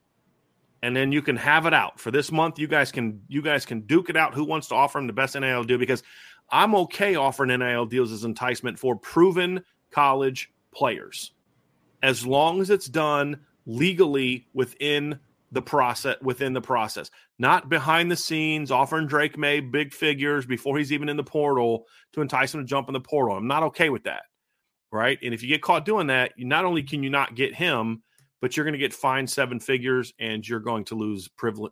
and then you can have it out for this month. You guys can you guys can duke it out. Who wants to offer him the best NIL deal? Because I'm okay offering NIL deals as enticement for proven college players, as long as it's done legally within the process within the process, not behind the scenes offering Drake Maye big figures before he's even in the portal to entice him to jump in the portal. I'm not okay with that, right? And if you get caught doing that, not only can you not get him, but you're going to get fined seven figures and you're going to lose privilege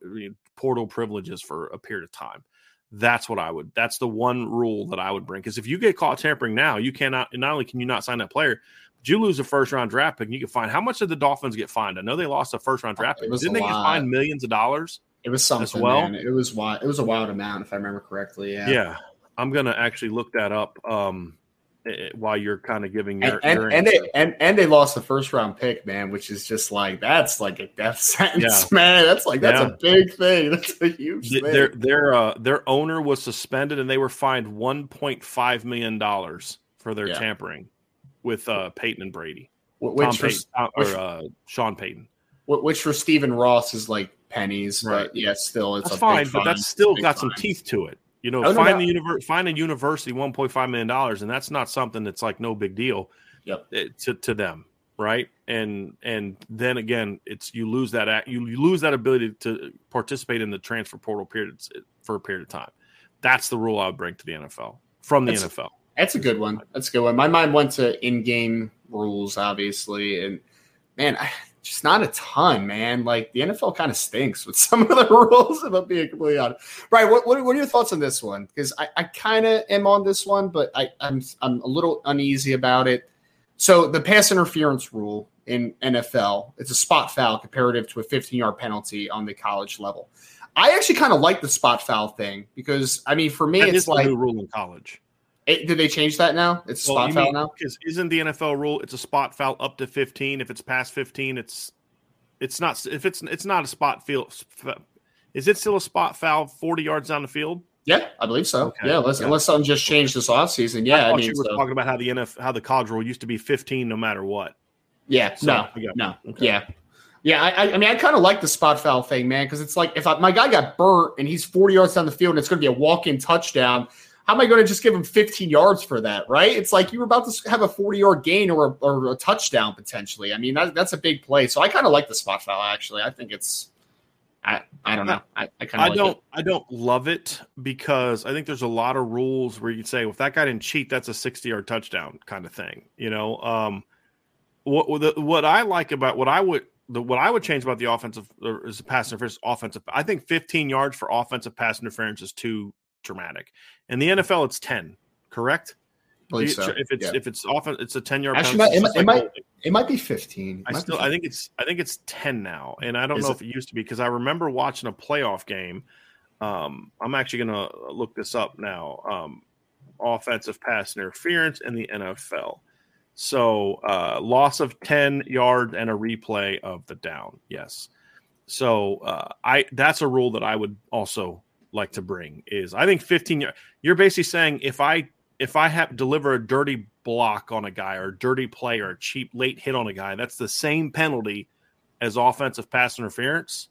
portal privileges for a period of time. That's what I would. That's the one rule that I would bring. Because if you get caught tampering now, you cannot. Not only can you not sign that player, but you lose a first round draft pick. and You can find how much did the Dolphins get fined? I know they lost a first round draft pick. Didn't they get fined millions of dollars? It was something. well? man. It was wild. It was a wild amount, if I remember correctly. Yeah. Yeah, I'm gonna actually look that up um, while you're kind of giving And your, and, your and answer. they and, and they lost the first round pick, man, which is just like that's like a death sentence, Yeah. man. That's like that's Yeah. a big thing. That's a huge Th- thing. their their uh, their owner was suspended and they were fined 1.5 million dollars for their Yeah. tampering with uh, Payton and Brady. Which for, Payton, uh, which- or uh, Sean Payton. which for Stephen Ross is like pennies, Right. but yeah, still it's That's fine, but fine. that's still got some teeth to it. You know, Oh, no find the univer- find a university 1.5 million dollars, and that's not something that's like no big deal. Yep. eh, To to them, right? And and then again, it's you lose that act, you, you lose that ability to participate in the transfer portal period for a period of time. That's the rule I would bring to the NFL from the That's- NFL. That's a good one. That's a good one. My mind went to in-game rules, obviously, and man, I, just not a ton, man. Like the NFL kind of stinks with some of the rules. If I'm being completely honest, right? What, what, what are your thoughts on this one? Because I, I kind of am on this one, but I, I'm I'm a little uneasy about it. So the pass interference rule in NFL, it's a spot foul comparative to a 15-yard penalty on the college level. I actually kind of like the spot foul thing because I mean, for me, That it's like new rule in college. It, did they change that now? It's Well, spot foul mean- now. Because isn't the NFL rule? It's a spot foul up to fifteen. If it's past fifteen, it's it's not. If it's it's not a spot field. Is it still a spot foul forty yards down the field? Yeah, I believe so. Okay. Yeah, unless, Yeah. unless something just changed this offseason. Yeah, I I, mean, you were so- talking about how the NFL, how the college rule used to be fifteen no matter what. yeah, So, no, yeah. no, Okay. yeah, yeah. I, I- mean, I kind of like the spot foul thing, man, because it's like if I, my guy got burnt and he's forty yards down the field and it's going to be a walk-in touchdown. How am I going to just give him 15 yards for that? Right? It's like you were about to have a 40 yard gain or a, or a touchdown potentially. I mean, that, that's a big play. So I kind of like the spot foul. Actually, I think it's. I I don't know. I, I kind I of like don't It. I don't love it because I think there's a lot of rules where you'd say well, if that guy didn't cheat, that's a 60 yard touchdown kind of thing. You know, um, what what the, what I like about what I would the what I would change about the offensive is the pass interference offensive. I think 15 yards for offensive pass interference is too dramatic. In the NFL, it's 10. Correct? so. If it's Yeah. if it's offense, it's a 10 yard. Actually, penalty. it might- like might- It might be 15. It I still, I think it's, I think it's ten now, and I don't Is know if it used to be because I remember watching a playoff game. Um, I'm actually gonna look this up now. Um, offensive pass interference in the NFL. So, uh, loss of ten yards and a replay of the down. Yes. So, uh, I that's a rule that I would also like to bring. Is I think 15. You're basically saying if I if I have deliver a dirty block on a guy or a dirty play or a cheap late hit on a guy, that's the same penalty as offensive pass interference.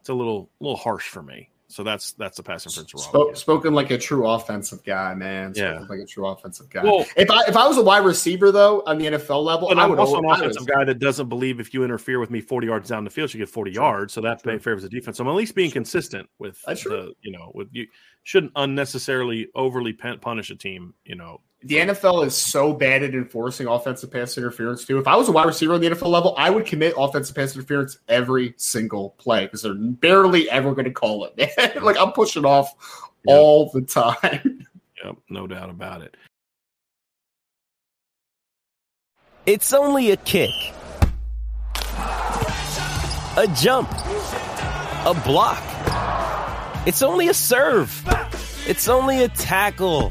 It's a little little harsh for me. So that's that's the pass interference wrong. Spoke, spoken like a true offensive guy, man. Spoken Yeah. like a true offensive guy. Well- if I if I was a wide receiver though on the NFL level, But I I'm would also an offensive guy that doesn't believe if you interfere with me 40 yards down the field, you get 40 yards. So that favors the defense. So I'm at least being consistent with That's true. the, you know, with you shouldn't unnecessarily overly punish a team, you know. The NFL is so bad at enforcing offensive pass interference too. If I was a wide receiver on the NFL level, I would commit offensive pass interference every single play because they're barely ever going to call it. Man. like I'm pushing off Yeah. all the time. Yep, no doubt about it. It's only a kick, a jump, a block. It's only a serve. It's only a tackle,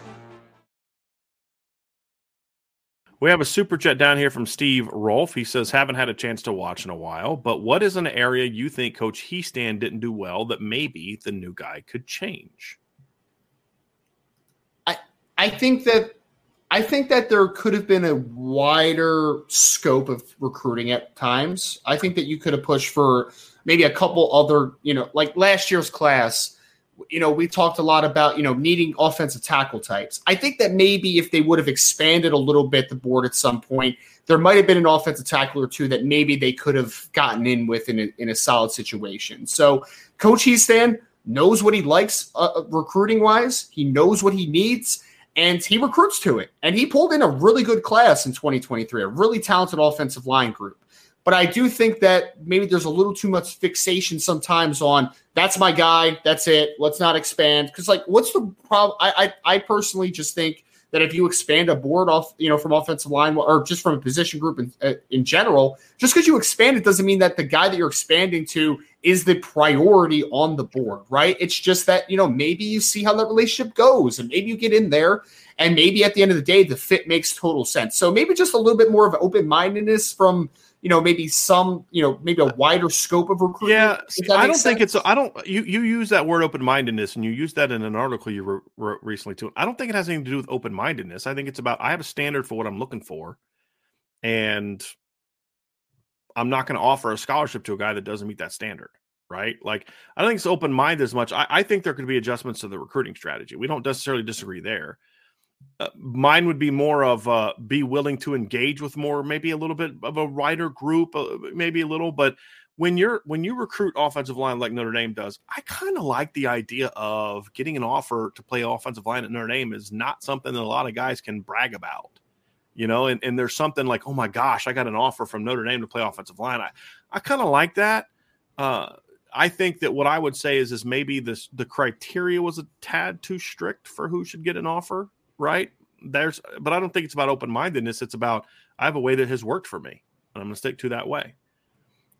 We have a super chat down here from Steve Rolfe. He says, haven't had a chance to watch in a while, but what is an area you think Coach Hiestand didn't do well that maybe the new guy could change? I I think that I think that there could have been a wider scope of recruiting at times. I think that you could have pushed for maybe a couple other, you know, like last year's class. You know, we talked a lot about you know needing offensive tackle types. I think that maybe if they would have expanded a little bit the board at some point, there might have been an offensive tackle or two that maybe they could have gotten in with in a, in a solid situation. So, Coach Hiestand knows what he likes uh, recruiting wise. He knows what he needs and he recruits to it. And he pulled in a really good class in 2023, a really talented offensive line group. But I do think that maybe there's a little too much fixation sometimes on that's my guy, that's it, let's not expand. Because like, what's the problem? I, I I personally just think that if you expand a board off, you know, from offensive line or just from a position group in, uh, in general, just because you expand it doesn't mean that the guy that you're expanding to is the priority on the board, right? It's just that, you know, maybe you see how that relationship goes and maybe you get in there and maybe at the end of the day, the fit makes total sense. So maybe just a little bit more of open mindedness from, you know, maybe some, you know, maybe a uh, wider scope of recruitment. Yeah, I don't makes think it's. I don't. You you use that word open mindedness, and you use that in an article you wrote, wrote recently too. I don't think it has anything to do with open mindedness. I think it's about I have a standard for what I'm looking for, and I'm not going to offer a scholarship to a guy that doesn't meet that standard. Right? Like I don't think it's open minded as much. I, I think there could be adjustments to the recruiting strategy. We don't necessarily disagree there. Uh, mine would be more of uh, be willing to engage with more, maybe a little bit of a wider group, uh, maybe a little, but when you're when you recruit offensive line like Notre Dame does, I kind of like the idea of getting an offer to play offensive line at Notre Dame is not something that a lot of guys can brag about. You know, and, and there's something like, oh my gosh, I got an offer from Notre Dame to play offensive line. I, I kind of like that. Uh, I think that what I would say is is maybe this the criteria was a tad too strict for who should get an offer, right? There's but I don't think it's about open mindedness. It's about I have a way that has worked for me, and I'm gonna stick to that way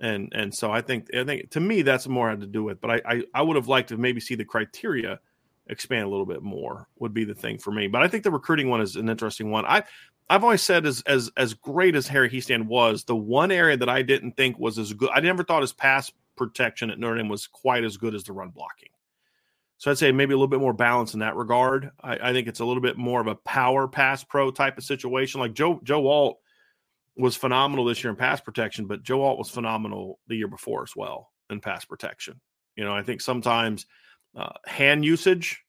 and and so I think I think to me that's more had to do with. But I I, I would have liked to maybe see the criteria expand a little bit more would be the thing for me. But I think the recruiting one is an interesting one. I I've always said as as as great as Harry Hiestand was, the one area that I didn't think was as good. I never thought his pass protection at Notre Dame was quite as good as the run blocking. So I'd say maybe a little bit more balance in that regard. I, I think it's a little bit more of a power pass pro type of situation. Like Joe Joe Alt was phenomenal this year in pass protection, but Joe Alt was phenomenal the year before as well in pass protection. You know, I think sometimes uh, hand usage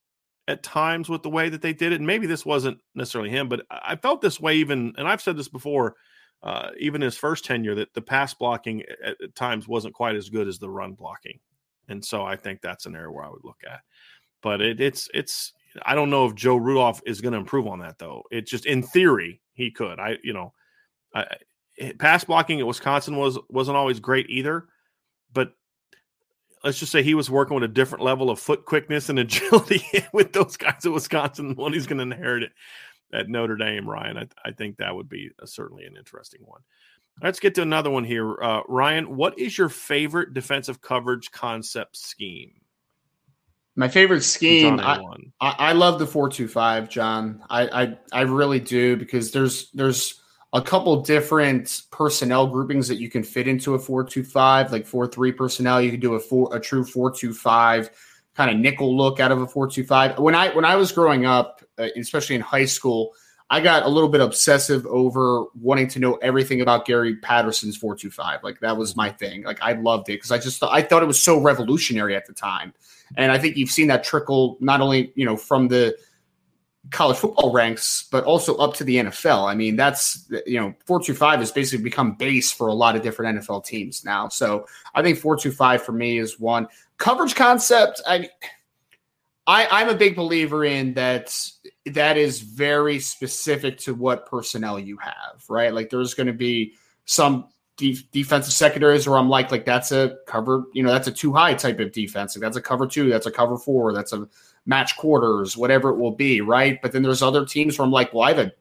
at times with the way that they did it, and maybe this wasn't necessarily him, but I felt this way even, and I've said this before, uh, even his first tenure, that the pass blocking at, at times wasn't quite as good as the run blocking. And so I think that's an area where I would look at. But it, it's, it's, I don't know if Joe Rudolph is going to improve on that though. It's just in theory he could. I you know, I, pass blocking at Wisconsin was wasn't always great either, but let's just say he was working with a different level of foot quickness and agility with those guys at Wisconsin. One he's going to inherit it at Notre Dame, Ryan. I, I think that would be a, certainly an interesting one. Let's get to another one here. Uh, Ryan, what is your favorite defensive coverage concept scheme? My favorite scheme, I, I, I, love the four two five, John. I, I I really do because there's there's a couple different personnel groupings that you can fit into a four two five, like four three personnel. You can do a four a true four two five kind of nickel look out of a four two five. When I when I was growing up, uh, especially in high school, I got a little bit obsessive over wanting to know everything about Gary Patterson's 425. Like that was my thing. Like I loved it because I just thought, I thought it was so revolutionary at the time. And I think you've seen that trickle not only, you know, from the college football ranks, but also up to the NFL. I mean, that's you know, 425 has basically become base for a lot of different NFL teams now. So I think 425 for me is one. Coverage concept, I I, I'm a big believer in that that is very specific to what personnel you have, right? Like there's going to be some de- defensive secondaries where I'm like, like that's a cover, you know, that's a too high type of defense. Like that's a cover two, that's a cover four, that's a match quarters, whatever it will be, right? But then there's other teams where I'm like, well, I have a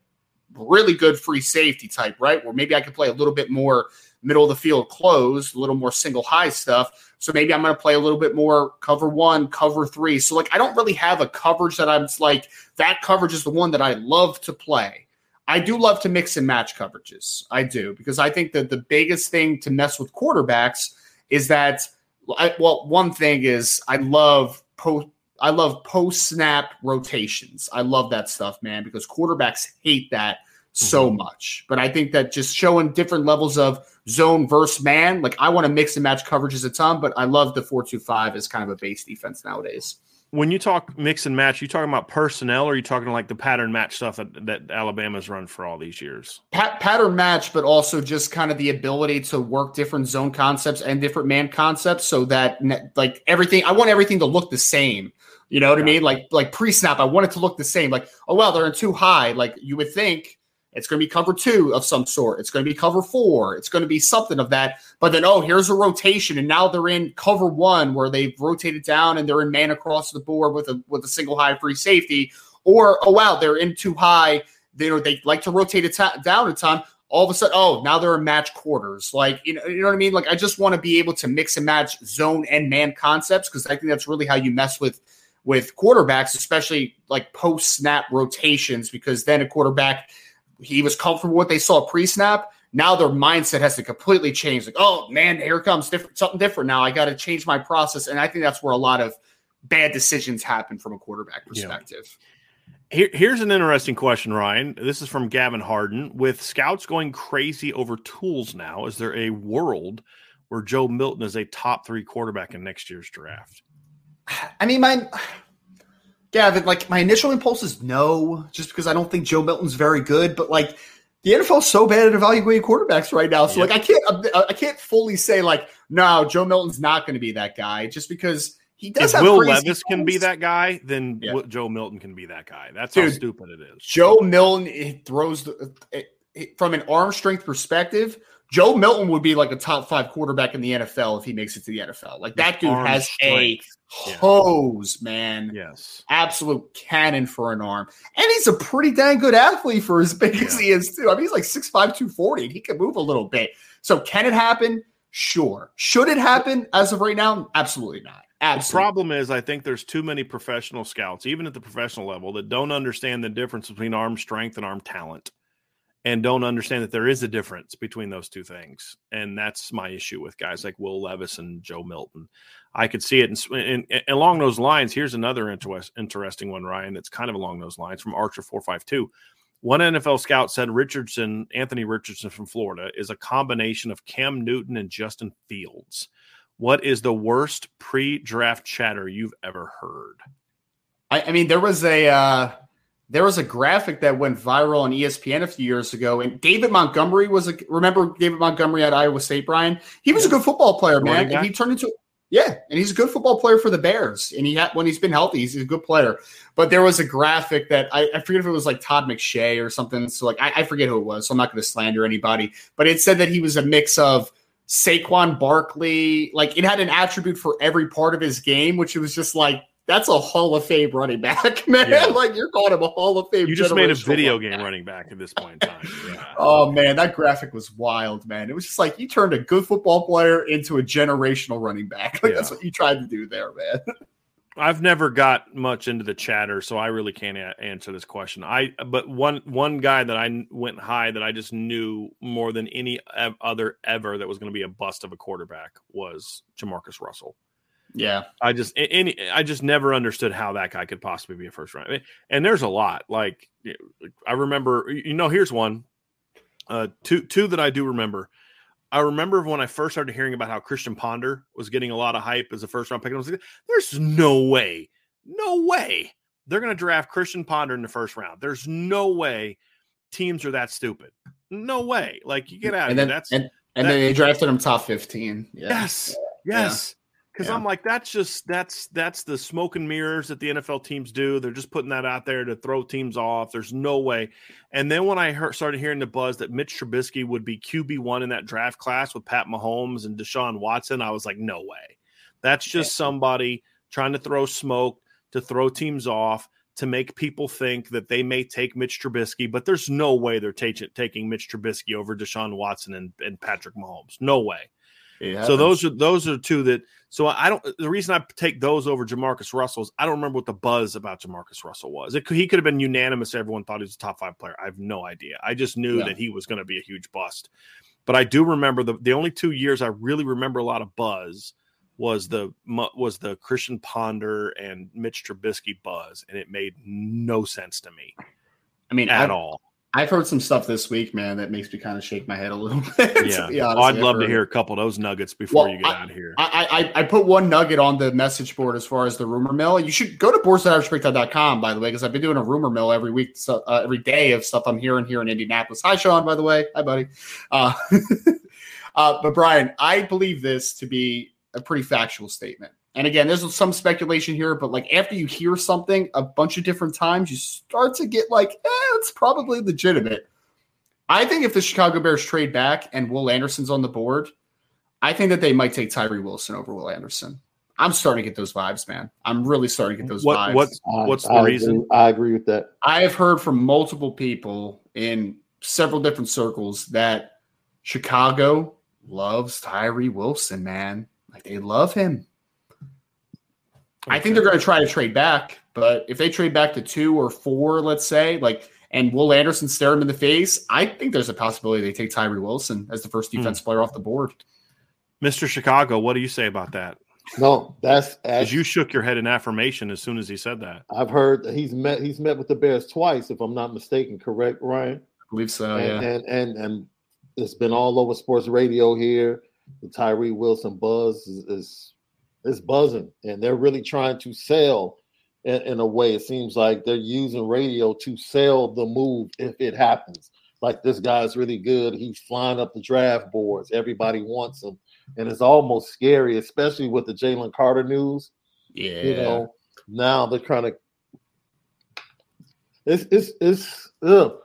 really good free safety type, right? Where maybe I could play a little bit more middle of the field closed, a little more single high stuff. So maybe I'm going to play a little bit more cover one, cover three. So like I don't really have a coverage that I'm like that coverage is the one that I love to play. I do love to mix and match coverages. I do because I think that the biggest thing to mess with quarterbacks is that I, well, one thing is I love post I love post snap rotations. I love that stuff, man, because quarterbacks hate that so mm-hmm. much. But I think that just showing different levels of zone versus man, like I want to mix and match coverages a ton, but I love the 425 as kind of a base defense nowadays. When you talk mix and match, you talking about personnel or are you talking like the pattern match stuff that, that Alabama's run for all these years? Pat, pattern match, but also just kind of the ability to work different zone concepts and different man concepts so that like everything, I want everything to look the same. You know what yeah. I mean? Like like pre snap, I want it to look the same. Like oh well, they're in too high. Like you would think it's going to be cover two of some sort. It's going to be cover four. It's going to be something of that. But then, oh, here's a rotation, and now they're in cover one where they've rotated down and they're in man across the board with a with a single high free safety. Or oh wow, they're in too high. They you know they like to rotate it t- down a ton. All of a sudden, oh, now they're in match quarters. Like you know, you know what I mean. Like I just want to be able to mix and match zone and man concepts because I think that's really how you mess with with quarterbacks, especially like post snap rotations, because then a quarterback he was comfortable with what they saw pre-snap. Now their mindset has to completely change. Like, oh man, here comes different something different now. I got to change my process, and I think that's where a lot of bad decisions happen from a quarterback perspective. Yeah. Here, here's an interesting question, Ryan. This is from Gavin Harden. With scouts going crazy over tools now, is there a world where Joe Milton is a top three quarterback in next year's draft? I mean, my Gavin, like my initial impulse is no, just because I don't think Joe Milton's very good. But like the NFL's so bad at evaluating quarterbacks right now, so yep. like I can't I can't fully say like no, Joe Milton's not going to be that guy just because he does. If Will Levis can be that guy, then yeah. Joe Milton can be that guy. That's Dude, how stupid it is. Joe Milton throws the, it, it, from an arm strength perspective. Joe Milton would be like a top five quarterback in the NFL if he makes it to the NFL. Like that dude has strength. a hose, yeah. man. Yes. Absolute cannon for an arm. And he's a pretty dang good athlete for as big yeah. as he is, too. I mean, he's like 6'5, 240. He can move a little bit. So can it happen? Sure. Should it happen as of right now? Absolutely not. Absolutely. The problem is, I think there's too many professional scouts, even at the professional level, that don't understand the difference between arm strength and arm talent and don't understand that there is a difference between those two things. And that's my issue with guys like Will Levis and Joe Milton. I could see it. And, and, and along those lines, here's another interest, interesting one, Ryan, that's kind of along those lines from Archer 452. One NFL scout said Richardson, Anthony Richardson from Florida, is a combination of Cam Newton and Justin Fields. What is the worst pre draft chatter you've ever heard? I, I mean, there was a. Uh there was a graphic that went viral on ESPN a few years ago, and David Montgomery was a remember David Montgomery at Iowa State, Bryan. He was a good football player, man, and he turned into Yeah, and he's a good football player for the Bears. And he had when he's been healthy, he's a good player. But there was a graphic that I, I forget if it was like Todd McShay or something. So like I, I forget who it was. So I'm not going to slander anybody. But it said that he was a mix of Saquon Barkley. Like it had an attribute for every part of his game, which it was just like that's a Hall of Fame running back, man. Yeah. like you're calling him a Hall of Fame. You just made a video game back. running back at this point in time. Yeah. Oh man, that graphic was wild, man. It was just like you turned a good football player into a generational running back. Like that's what you tried to do there, man. I've never got much into the chatter, so I really can't a- answer this question. I but one one guy that I went high that I just knew more than any ev- other ever that was going to be a bust of a quarterback was Jamarcus Russell. Yeah. I just a- any I just never understood how that guy could possibly be a first round. And there's a lot. Like I remember, you know, here's one, uh, two two that I do remember. I remember when I first started hearing about how Christian Ponder was getting a lot of hype as a first round pick. I was like, there's no way, no way they're going to draft Christian Ponder in the first round. There's no way teams are that stupid. No way. Like you get out of And here. then That's and, and that- then they drafted him top 15. Yeah. Yes. Yes. Because Yeah. I'm like, that's just that's that's the smoke and mirrors that the NFL teams do. They're just putting that out there to throw teams off. There's no way. And then when I heard, started hearing the buzz that Mitch Trubisky would be QB one in that draft class with Pat Mahomes and Deshaun Watson, I was like, no way. That's just somebody trying to throw smoke to throw teams off to make people think that they may take Mitch Trubisky, but there's no way they're ta- taking Mitch Trubisky over Deshaun Watson and, and Patrick Mahomes. No way. So those are those are two that. So I don't. The reason I take those over Jamarcus Russell is I don't remember what the buzz about Jamarcus Russell was. It could, he could have been unanimous. Everyone thought he was a top five player. I have no idea. I just knew Yeah. that he was going to be a huge bust. But I do remember the the only two years I really remember a lot of buzz was the was the Christian Ponder and Mitch Trubisky buzz, and it made no sense to me I mean, at I've, all. I've heard some stuff this week, man, that makes me kind of shake my head a little bit. Yeah, honest. I'd love to hear a couple of those nuggets before Well, you get I- out of here. I, I I put one nugget on the message board as far as the rumor mill. You should go to boards.irishbreakdown.com, by the way, because I've been doing a rumor mill every week, so, uh, every day of stuff I'm hearing here in Indianapolis. Hi, Sean, by the way. Hi, buddy. Uh, uh, but Bryan, I believe this to be a pretty factual statement. And again, there's some speculation here, but like after you hear something a bunch of different times, you start to get like, eh, it's probably legitimate. I think if the Chicago Bears trade back and Will Anderson's on the board, I think that they might take Tyree Wilson over Will Anderson. I'm starting to get those vibes, man. I'm really starting to get those What vibes. what's what's the I agree- reason? I agree with that. I have heard from multiple people in several different circles that Chicago loves Tyree Wilson, man. Like they love him. I think they're going to try to trade back, but if they trade back to two or four, let's say, like, and Will Anderson stare him in the face, I think there's a possibility they take Tyree Wilson as the first hmm. defense player off the board. Mr. Chicago, what do you say about that? No, that's as you shook your head in affirmation as soon as he said that. I've heard that he's met he's met with the Bears twice, if I'm not mistaken. Correct, Ryan? I believe so, and, yeah. and and and it's been all over sports radio here. The Tyree Wilson buzz is is, is buzzing, and they're really trying to sell in, in a way. It seems like they're using radio to sell the move if it happens. Like this guy's really good. He's flying up the draft boards. Everybody wants him, and it's almost scary, especially with the Jalen Carter news. Yeah. You know, now they're trying to. It's it's it's. Ugh.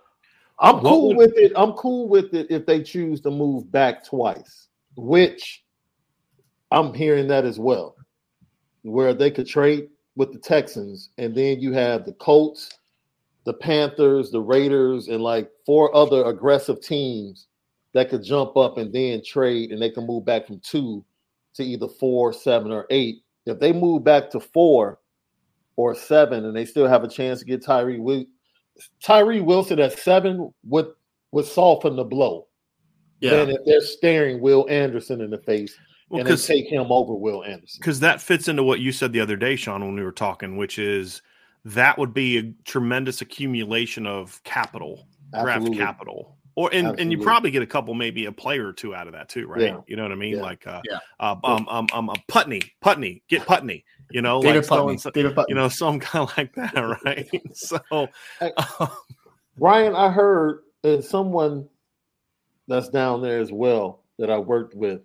I'm cool with it. I'm cool with it if they choose to move back twice, which I'm hearing that as well, where they could trade with the Texans, and then you have the Colts, the Panthers, the Raiders, and like four other aggressive teams that could jump up and then trade, and they can move back from two to either four, seven, or eight. If they move back to four or seven, and they still have a chance to get Tyree Wi- Tyree Wilson at seven would would soften the blow. Yeah. Then if they're staring Will Anderson in the face Well, and they 'cause- take him over Will Anderson. because that fits into what you said the other day, Sean, when we were talking, which is that would be a tremendous accumulation of capital, Absolutely. draft capital, or and, and you probably get a couple, maybe a player or two out of that too, right? Yeah. You know what I mean? Yeah. Like, uh, Yeah. uh, um, um, um, Putney, Putney, get Putney. You know, David like Putney. some- David Putney. you know, some kind like that, right? so, um, Ryan, I heard uh, someone that's down there as well that I worked with.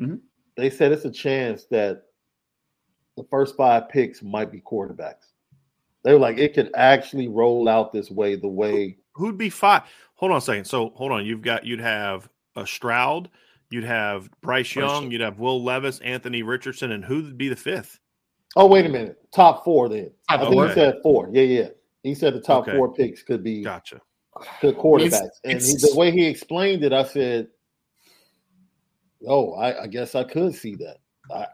Mhm. they said it's a chance that the first five picks might be quarterbacks. They were like, it could actually roll out this way, the way Who'd be five? Hold on a second. So hold on. You've got you'd have a Stroud, you'd have Bryce Young, Young. you'd have Will Levis, Anthony Richardson, and who'd be the fifth? Oh, wait a minute. Top four then. Top I think four. he said four. Yeah, yeah. He said the top Okay. four picks could be Gotcha. good quarterbacks. and he, the way he explained it, I said, "Oh, I, I guess I could see that." I,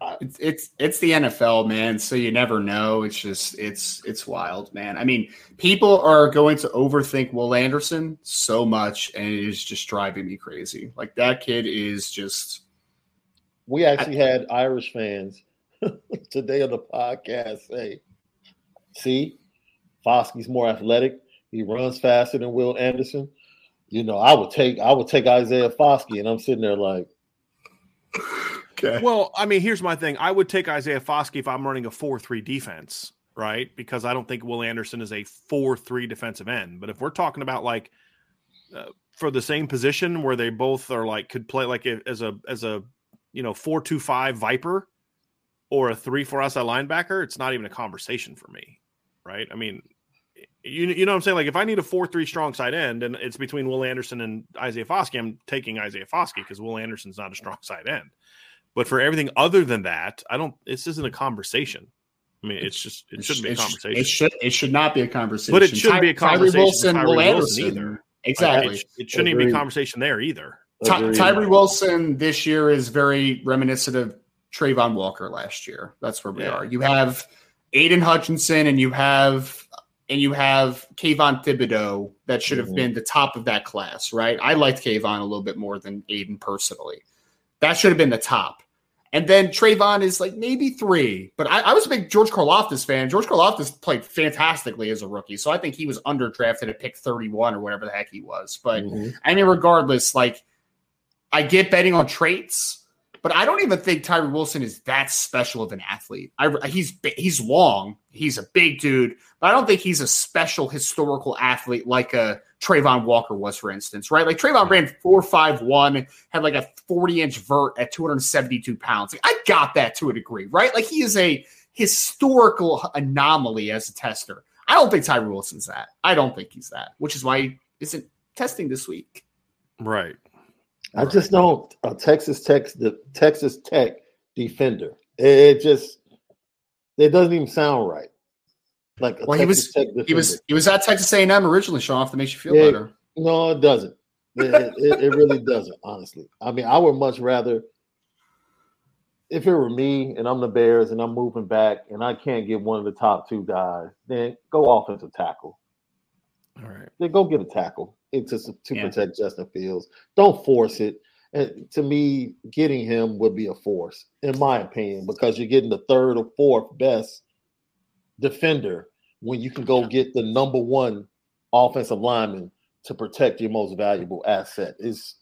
I, It's it's it's the NFL, man. So you never know. It's just it's it's wild, man. I mean, people are going to overthink Will Anderson so much, and it is just driving me crazy. Like that kid is just we actually had Irish fans today on the podcast say, "See, Foskey's more athletic. He runs faster than Will Anderson." You know, I would take I would take Isaiah Foskey, and I'm sitting there like, okay. Well, I mean, here's my thing. I would take Isaiah Foskey if I'm running a 4 3 defense, right? Because I don't think Will Anderson is a 4 3 defensive end. But if we're talking about like uh, for the same position where they both are like could play like as a, as a, you know, four-two-five Viper or a 3 4 outside linebacker, it's not even a conversation for me, right? I mean, you, you know what I'm saying? Like if I need a 4 3 strong side end and it's between Will Anderson and Isaiah Foskey, I'm taking Isaiah Foskey because Will Anderson's not a strong side end. But for everything other than that, I don't. This isn't a conversation. I mean, it's just it shouldn't be a conversation. It should it should not be a conversation. But it shouldn't be a Ty- Tyree conversation for Wilson, Tyree Will Wilson Anderson either. Like, Exactly. it, it shouldn't even be a conversation there either. Ty- Tyree Wilson this year is very reminiscent of Travon Walker last year. That's where we Yeah. are. You have Aiden Hutchinson and you have and you have Kayvon Thibodeaux that should have Mhm. been the top of that class, right? I liked Kayvon a little bit more than Aiden personally. That should have been the top. And then Travon is like maybe three, but I, I was a big George Karlaftis fan. George Karlaftis played fantastically as a rookie, so I think he was underdrafted at pick 31 or whatever the heck he was. But Mhm. I mean, regardless, like I get betting on traits, but I don't even think Tyree Wilson is that special of an athlete. I, he's he's long, he's a big dude, but I don't think he's a special historical athlete like a Travon Walker was, for instance, right? Like Travon ran four five one, had like a forty inch vert at two hundred seventy two pounds. Like, I got that to a degree, right? Like he is a historical anomaly as a tester. I don't think Tyree Wilson's that. I don't think he's that, which is why he isn't testing this week. Right. I just don't a Texas Tech the Texas Tech defender. It just it doesn't even sound right. Like a Well, he was he was he was at Texas A and M originally. Sean, if that makes you feel Yeah. better. No, it doesn't. It, it, it really doesn't, honestly. I mean, I would much rather if it were me and I'm the Bears and I'm moving back and I can't get one of the top two guys, then go offensive tackle. All right. Then go get a tackle. It's just to Yeah. protect Justin Fields. Don't force it. And to me, getting him would be a force, in my opinion, because you're getting the third or fourth best defender when you can go get the number one offensive lineman to protect your most valuable asset. Is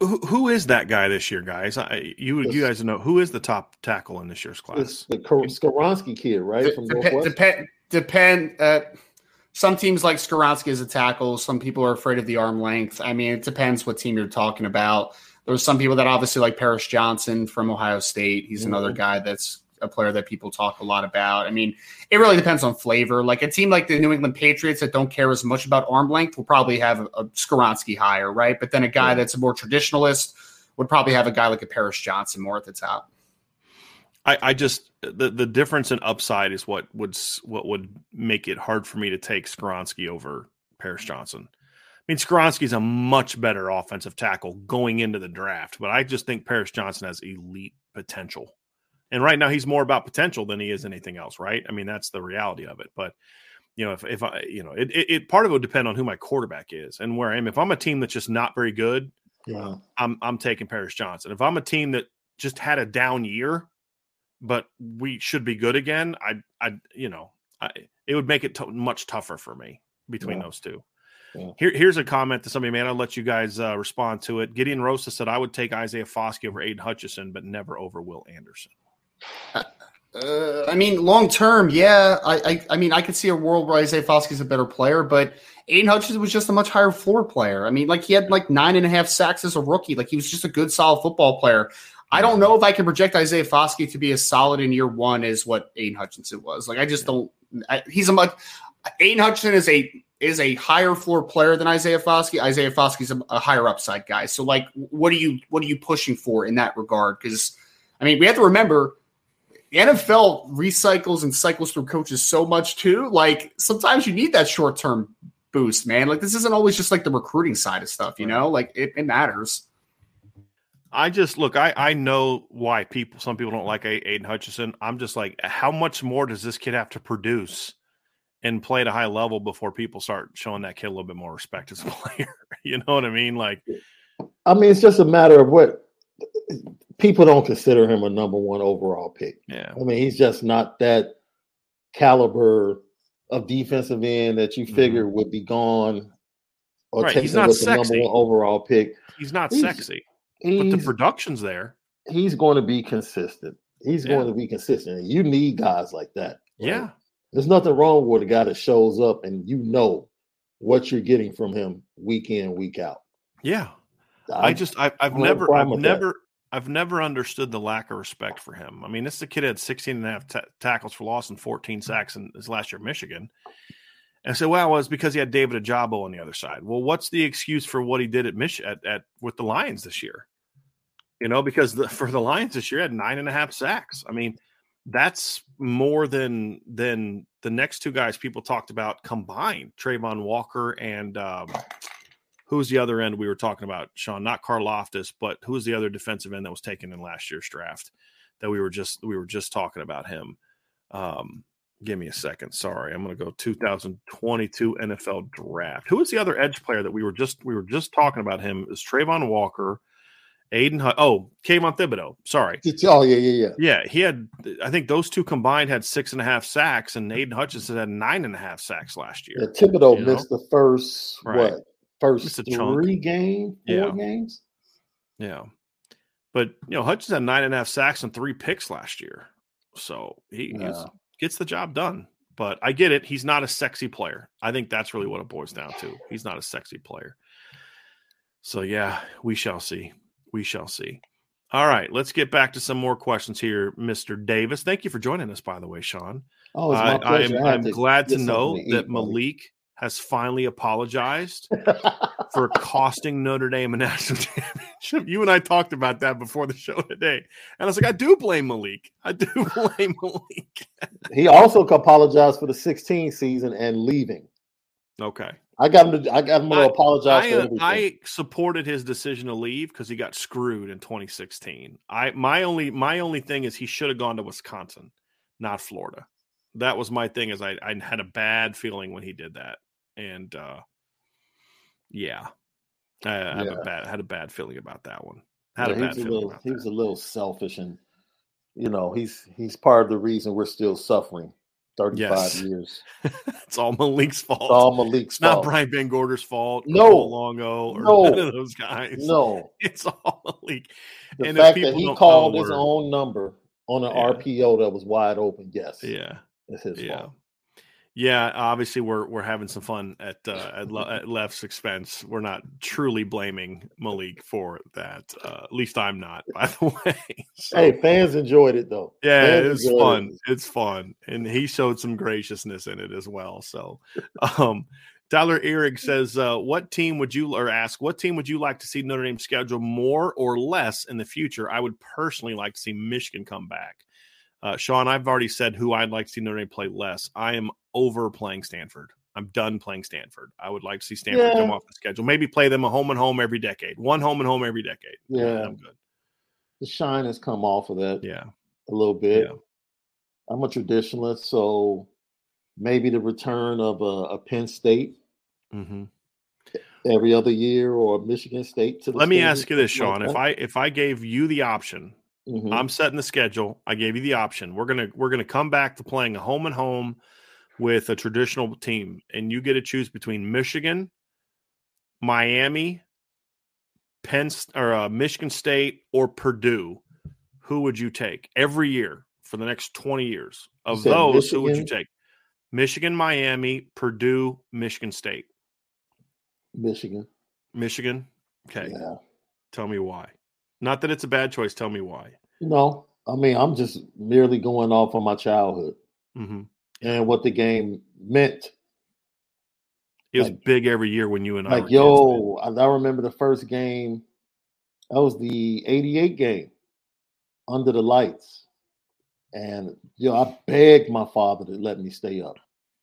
Who, who is that guy this year, guys? I, you you guys know who is the top tackle in this year's it's class? the Skor- Skoronski kid, right? From Dep- Northwest. depend depend. Uh, some teams like Skoronski as a tackle. Some people are afraid of the arm length. I mean, it depends what team you're talking about. There's some people that obviously like Paris Johnson from Ohio State. He's another mm-hmm. guy that's a player that people talk a lot about. I mean, it really depends on flavor. Like a team like the New England Patriots that don't care as much about arm length will probably have a, a Skoronski higher, right? But then a guy that's a more traditionalist would probably have a guy like a Paris Johnson more at the top. I, I just the the difference in upside is what would what would make it hard for me to take Skoronski over Paris mm. Johnson. I mean, Skoronski's a much better offensive tackle going into the draft, but I just think Paris Johnson has elite potential. And right now, he's more about potential than he is anything else, right? I mean, that's the reality of it. But you know, if if I you know, it, it, it part of it would depend on who my quarterback is and where I am. If I'm a team that's just not very good, Yeah. I'm I'm taking Paris Johnson. If I'm a team that just had a down year, but we should be good again, I I you know, I, it would make it t- much tougher for me between Yeah. those two. Yeah. Here, here's a comment to somebody, man. I'll let you guys uh, respond to it. Gideon Rosa said, I would take Isaiah Foskey over Aiden Hutchinson, but never over Will Anderson. Uh, I mean, long term, yeah. I, I, I mean, I could see a world where Isaiah Foskey's a better player, but Aiden Hutchinson was just a much higher floor player. I mean, like he had like nine and a half sacks as a rookie. Like he was just a good, solid football player. I don't know if I can project Isaiah Foskey to be as solid in year one as what Aiden Hutchinson was. Like I just don't. I, he's a much. Aiden Hutchinson is a is a higher floor player than Isaiah Foskey. Isaiah Foskey's a, a higher upside guy. So like, what are you what are you pushing for in that regard? Because I mean, we have to remember the NFL recycles and cycles through coaches so much too. Like sometimes you need that short term boost, man. Like this isn't always just like the recruiting side of stuff, you know. Like it, it matters. I just look. I I know why people. Some people don't like Aiden Hutchinson. I'm just like, how much more does this kid have to produce and play at a high level before people start showing that kid a little bit more respect as a player? you know what I mean? Like, I mean, it's just a matter of what people don't consider him a number one overall pick. Yeah, I mean, he's just not that caliber of defensive end that you figure mm-hmm. would be gone or right. taken with the number one overall pick. He's not he's, sexy but the production's there. He's going to be consistent. He's yeah. going to be consistent. You need guys like that. Right? Yeah. There's nothing wrong with a guy that shows up and you know what you're getting from him week in, week out. Yeah. I, I just I, have never I've never that. I've never understood the lack of respect for him. I mean, this is a kid had 16 and a half t- tackles for loss and 14 sacks in his last year at Michigan. And so, well, it was because he had David Ojabo on the other side. Well, what's the excuse for what he did at Mich at, at with the Lions this year? You know, because the, for the Lions this year had nine and a half sacks. I mean, that's more than than the next two guys people talked about combined. Travon Walker and um, who's the other end we were talking about, Sean? Not Karlaftis, but who's the other defensive end that was taken in last year's draft that we were just we were just talking about him. Um, give me a second. Sorry, I'm going to go 2022 NFL draft. Who is the other edge player that we were just we were just talking about him? Is Travon Walker? Aiden, oh, Kayvon Thibodeaux. Sorry. Oh yeah, yeah, yeah. Yeah, he had. I think those two combined had six and a half sacks, and Aiden Hutchinson had nine and a half sacks last year. Yeah, Thibodeaux missed know? the first right. what first three chunk. game, four yeah. games. Yeah, but you know Hutchinson had nine and a half sacks and three picks last year, so he yeah. gets the job done. But I get it; he's not a sexy player. I think that's really what it boils down to. He's not a sexy player. So yeah, we shall see we shall see. All right, let's get back to some more questions here, Mr. Davis. Thank you for joining us, by the way, Sean. Oh, it's my pleasure. I am, I'm glad to know that Malik has finally apologized for costing Notre Dame a national championship. You and I talked about that before the show today. And I was like, I do blame Malik. I do blame Malik. he also apologized for the 16 season and leaving. Okay. I got him to I got him to I, apologize I, for everything. I supported his decision to leave because he got screwed in 2016. I my only my only thing is he should have gone to Wisconsin, not Florida. That was my thing. Is I, I had a bad feeling when he did that, and uh, yeah, I, I yeah. a bad had a bad feeling about that one. Had yeah, a bad feeling. A little, he was a little selfish, and you know he's he's part of the reason we're still suffering 35 yes. years. it's all Malik's fault. It's all Malik's it's fault. Not Brian Van Gorder's fault. No. Longo or no. none of those guys. No. It's all Malik. The and fact that he called his own number on an yeah. RPO that was wide open, yes. Yeah. It's his yeah. fault. Yeah, obviously we're we're having some fun at uh, at, at, Left's expense. We're not truly blaming Malik for that. Uh, at least I'm not, by the way. So, hey, fans enjoyed it though. Yeah, fans was fun. It. It's fun, and he showed some graciousness in it as well. So, um, Tyler Eric says, uh, "What team would you or ask what team would you like to see Notre Dame schedule more or less in the future? I would personally like to see Michigan come back." Uh, Sean, I've already said who I'd like to see Notre Dame play less. I am over playing Stanford. I'm done playing Stanford. I would like to see Stanford yeah. come off the schedule. Maybe play them a home and home every decade. One home and home every decade. Yeah, I'm good. The shine has come off of that. Yeah, a little bit. Yeah. I'm a traditionalist, so maybe the return of a, a Penn State mm-hmm. every other year or Michigan State. To Let me ask you this, Sean: like if I if I gave you the option Mm-hmm. I'm setting the schedule. I gave you the option. We're gonna we're gonna come back to playing a home and home with a traditional team, and you get to choose between Michigan, Miami, Penn or uh, Michigan State, or Purdue. Who would you take every year for the next 20 years? Of those, Michigan? who would you take? Michigan, Miami, Purdue, Michigan State. Michigan. Michigan. Okay. Yeah. Tell me why. Not that it's a bad choice. Tell me why. No, I mean I'm just merely going off on my childhood hmm and what the game meant. It was Like- big every year when you and I. were Like yo, I, I remember the first game. That was the '88 game, under the lights, and yo, I begged my father to let me stay up,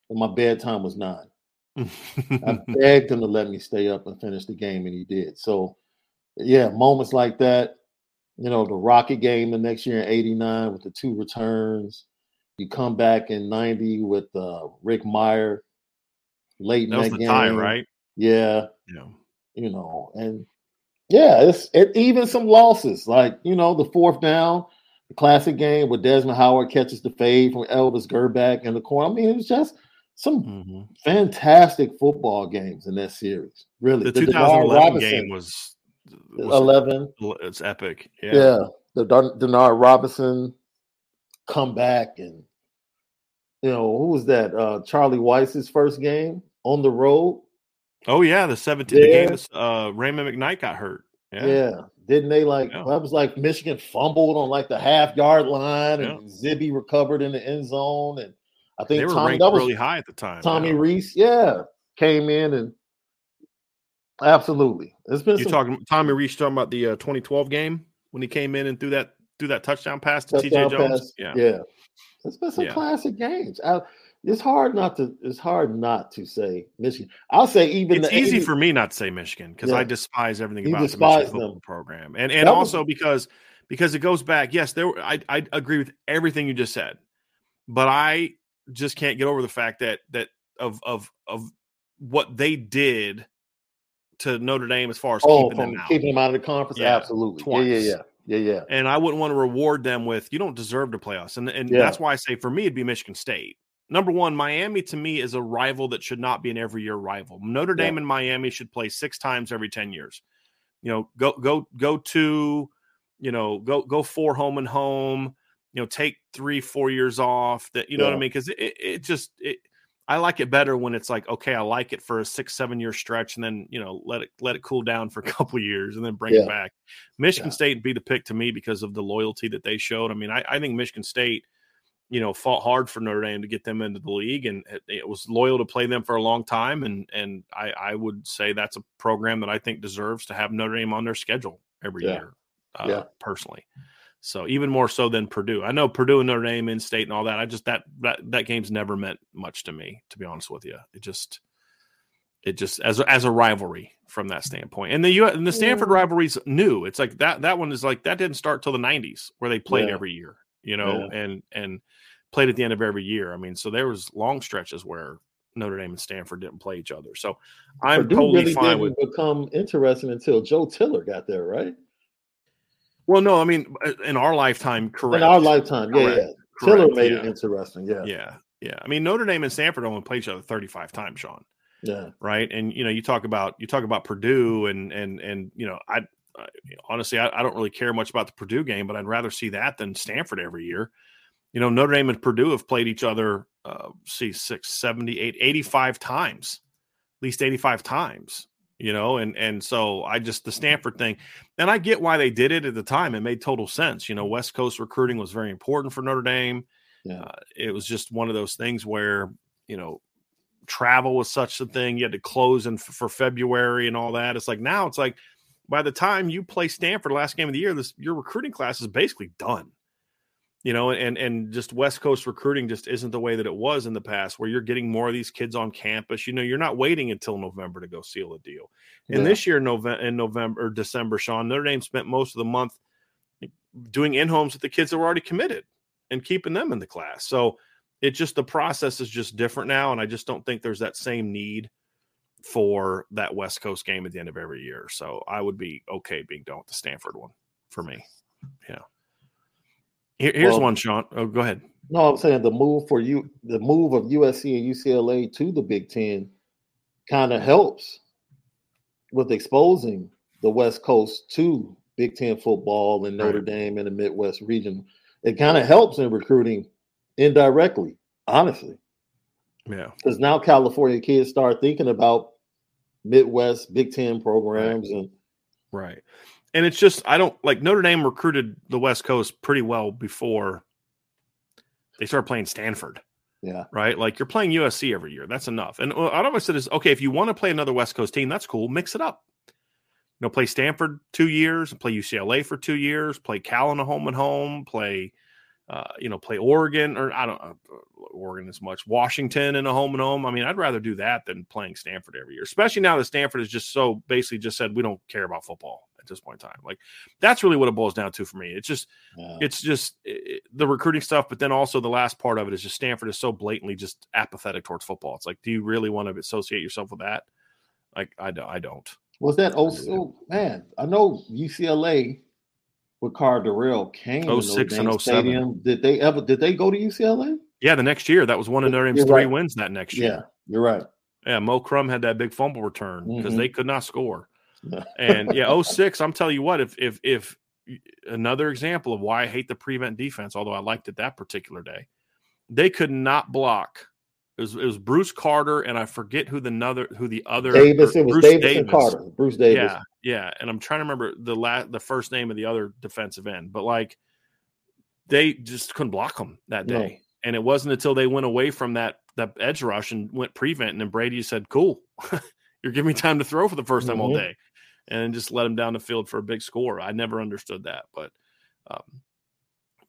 and my bedtime was nine. I begged him to let me stay up and finish the game, and he did. So, yeah, moments like that. You know, the Rocket game the next year in '89 with the two returns. You come back in '90 with uh, Rick Mirer late in that was that the game, tie, right? Yeah, Yeah. you know, and yeah, it's it, even some losses like you know the fourth down, the classic game where Desmond Howard catches the fade from Elvis Grbac in the corner. I mean, it was just some hmm fantastic football games in that series. Really, The Denard 2011 Robinson, game was, was eleven. It's epic. Yeah, Yeah. the Denard Robinson comeback, and you know who was that? Uh, Charlie Weis's first game on the road. Oh yeah, the 17 the Yeah. game. Uh, Rhema McKnight got hurt. Yeah. Yeah. Didn't they like Yeah. that was like Michigan fumbled on like the half yard line and. Zibby recovered in the end zone and I They think were Tommy ranked that was really high at the time. Tommy. Rees, yeah, came in and absolutely. It's been You some talking Tommy Rees talking about the uh, 2012 game when he came in and threw that threw that touchdown pass to TJ Jones? pass. Yeah. yeah. It's been some Yeah. classic games. I, it's hard not to it's hard not to say Michigan. I'll say even It's easy 80 for me not to say Michigan because I despise everything You about the Michigan football them. program, and and That was- also because because it goes back. Yes, there. Were, I I agree with everything you just said, but I just can't get over the fact that that of of of what they did to Notre Dame as far as oh keeping them um, out. keeping them out of the conference. Yeah, absolutely. twice. Yeah, yeah, yeah. Yeah, yeah. and I wouldn't want to reward them with you don't deserve to play us, and and Yeah. that's why I say for me it'd be Michigan State. Number one, Miami to me is a rival that should not be an every year rival. Notre Dame Yeah. and Miami should play six times every ten years. You know, go go go to, you know, go go four home and home. You know, take three four years off. That you know what I mean? Because it, it it just it. I like it better when it's like okay, I like it for a six seven year stretch, and then you know let it let it cool down for a couple of years, and then bring Yeah. it back. Michigan Yeah. State would be the pick to me because of the loyalty that they showed. I mean, I, I think Michigan State, you know, fought hard for Notre Dame to get them into the league, and it, it was loyal to play them for a long time. And and I, I would say that's a program that I think deserves to have Notre Dame on their schedule every Yeah. year, uh, Yeah. personally. So even more so than Purdue. I know Purdue and Notre Dame in state and all that. I just that that that game's never meant much to me, to be honest with you. It just it just as a, as a rivalry from that standpoint. And the U and the Stanford rivalry's new. It's like that that one is like that didn't start till the 90s where they played Yeah. every year, you know, and and played at the end of every year. I mean, so there was long stretches where Notre Dame and Stanford didn't play each other. So I'm Purdue totally really fine didn't with become interesting until Joe Tiller got there, right? Well, no, I mean uh, in our lifetime, correct. In our lifetime, yeah, Correct. yeah. Tiller Correct, made yeah. it interesting, yeah. Yeah. Yeah. I mean, Notre Dame and Stanford only played each other 35 times, Sean. Yeah. right? And you know, you talk about you talk about Purdue and and and you know, I, I honestly I, I don't really care much about the Purdue game, but I'd rather see that than Stanford every year. You know, Notre Dame and Purdue have played each other, uh, see, six, 78, 85 times, at least 85 times, you know, and, and so I just, the Stanford thing, and I get why they did it at the time. It made total sense. You know, West Coast recruiting was very important for Notre Dame. Yeah. Uh, it was just one of those things where, you know, travel was such a thing. You had to close in for February and all that. It's like now it's like by the time you play Stanford last game of the year, this your recruiting class is basically done. You know, and and just West Coast recruiting just isn't the way that it was in the past, where you're getting more of these kids on campus. You know, you're not waiting until November to go seal a deal. And Yeah. this year, November in November or December, Sean Notre Dame spent most of the month doing in homes with the kids that were already committed and keeping them in the class. So it just the process is just different now, and I just don't think there's that same need for that West Coast game at the end of every year. So I would be okay being done with the Stanford one for me. Yeah. Here- here's Well- one, Sean. Oh, go ahead. No, I'm saying the move for you, the move of USC and UCLA to the Big Ten kind of helps with exposing the West Coast to Big Ten football and Notre Right. Dame and the Midwest region. It kind of helps in recruiting indirectly, honestly, Yeah. because now California kids start thinking about Midwest Big Ten programs and Right. And it's just I don't like Notre Dame recruited the West Coast pretty well before they started playing Stanford. Yeah. Right. Like you're playing USC every year. That's enough. And what I always said is, okay, if you want to play another West Coast team, that's cool. Mix it up. You know, play Stanford two years, play UCLA for two years, play Cal in a home and home, play, uh, you know, play Oregon or I don't uh, Oregon as much, Washington in a home and home. I mean, I'd rather do that than playing Stanford every year, especially now that Stanford has just so basically just said we don't care about football at this point in time. Like that's really what it boils down to for me. It's just, Yeah. it's just it, the recruiting stuff, but then also the last part of it is just Stanford is so blatantly just apathetic towards football. It's like, do you really want to associate yourself with that? Like, I don't. I don't. Was that oh, oh man? I know UCLA with Karl Dorrell came to 06 and Dame 07. Stadium. Did they ever did they go to UCLA? Yeah, the next year that was one of Notre Dame's three right. wins that next year. Yeah, you're right. Yeah, Mo Crum had that big fumble return because Mhm. they could not score. And yeah, 06, I'm telling you what, if if if another example of why I hate the prevent defense, although I liked it that particular day, they could not block. It was, it was Bruce Carter and I forget who the other who the other Davis, or it was Bruce Davis, and Carter. Bruce Davis. Yeah, yeah, and I'm trying to remember the la- the first name of the other defensive end, but like they just couldn't block them that No. day. And it wasn't until they went away from that that edge rush and went prevent, and then Brady said, "Cool, you're giving me time to throw for the 1st time all Mhm. day," and just let him down the field for a big score. I never understood that, but um,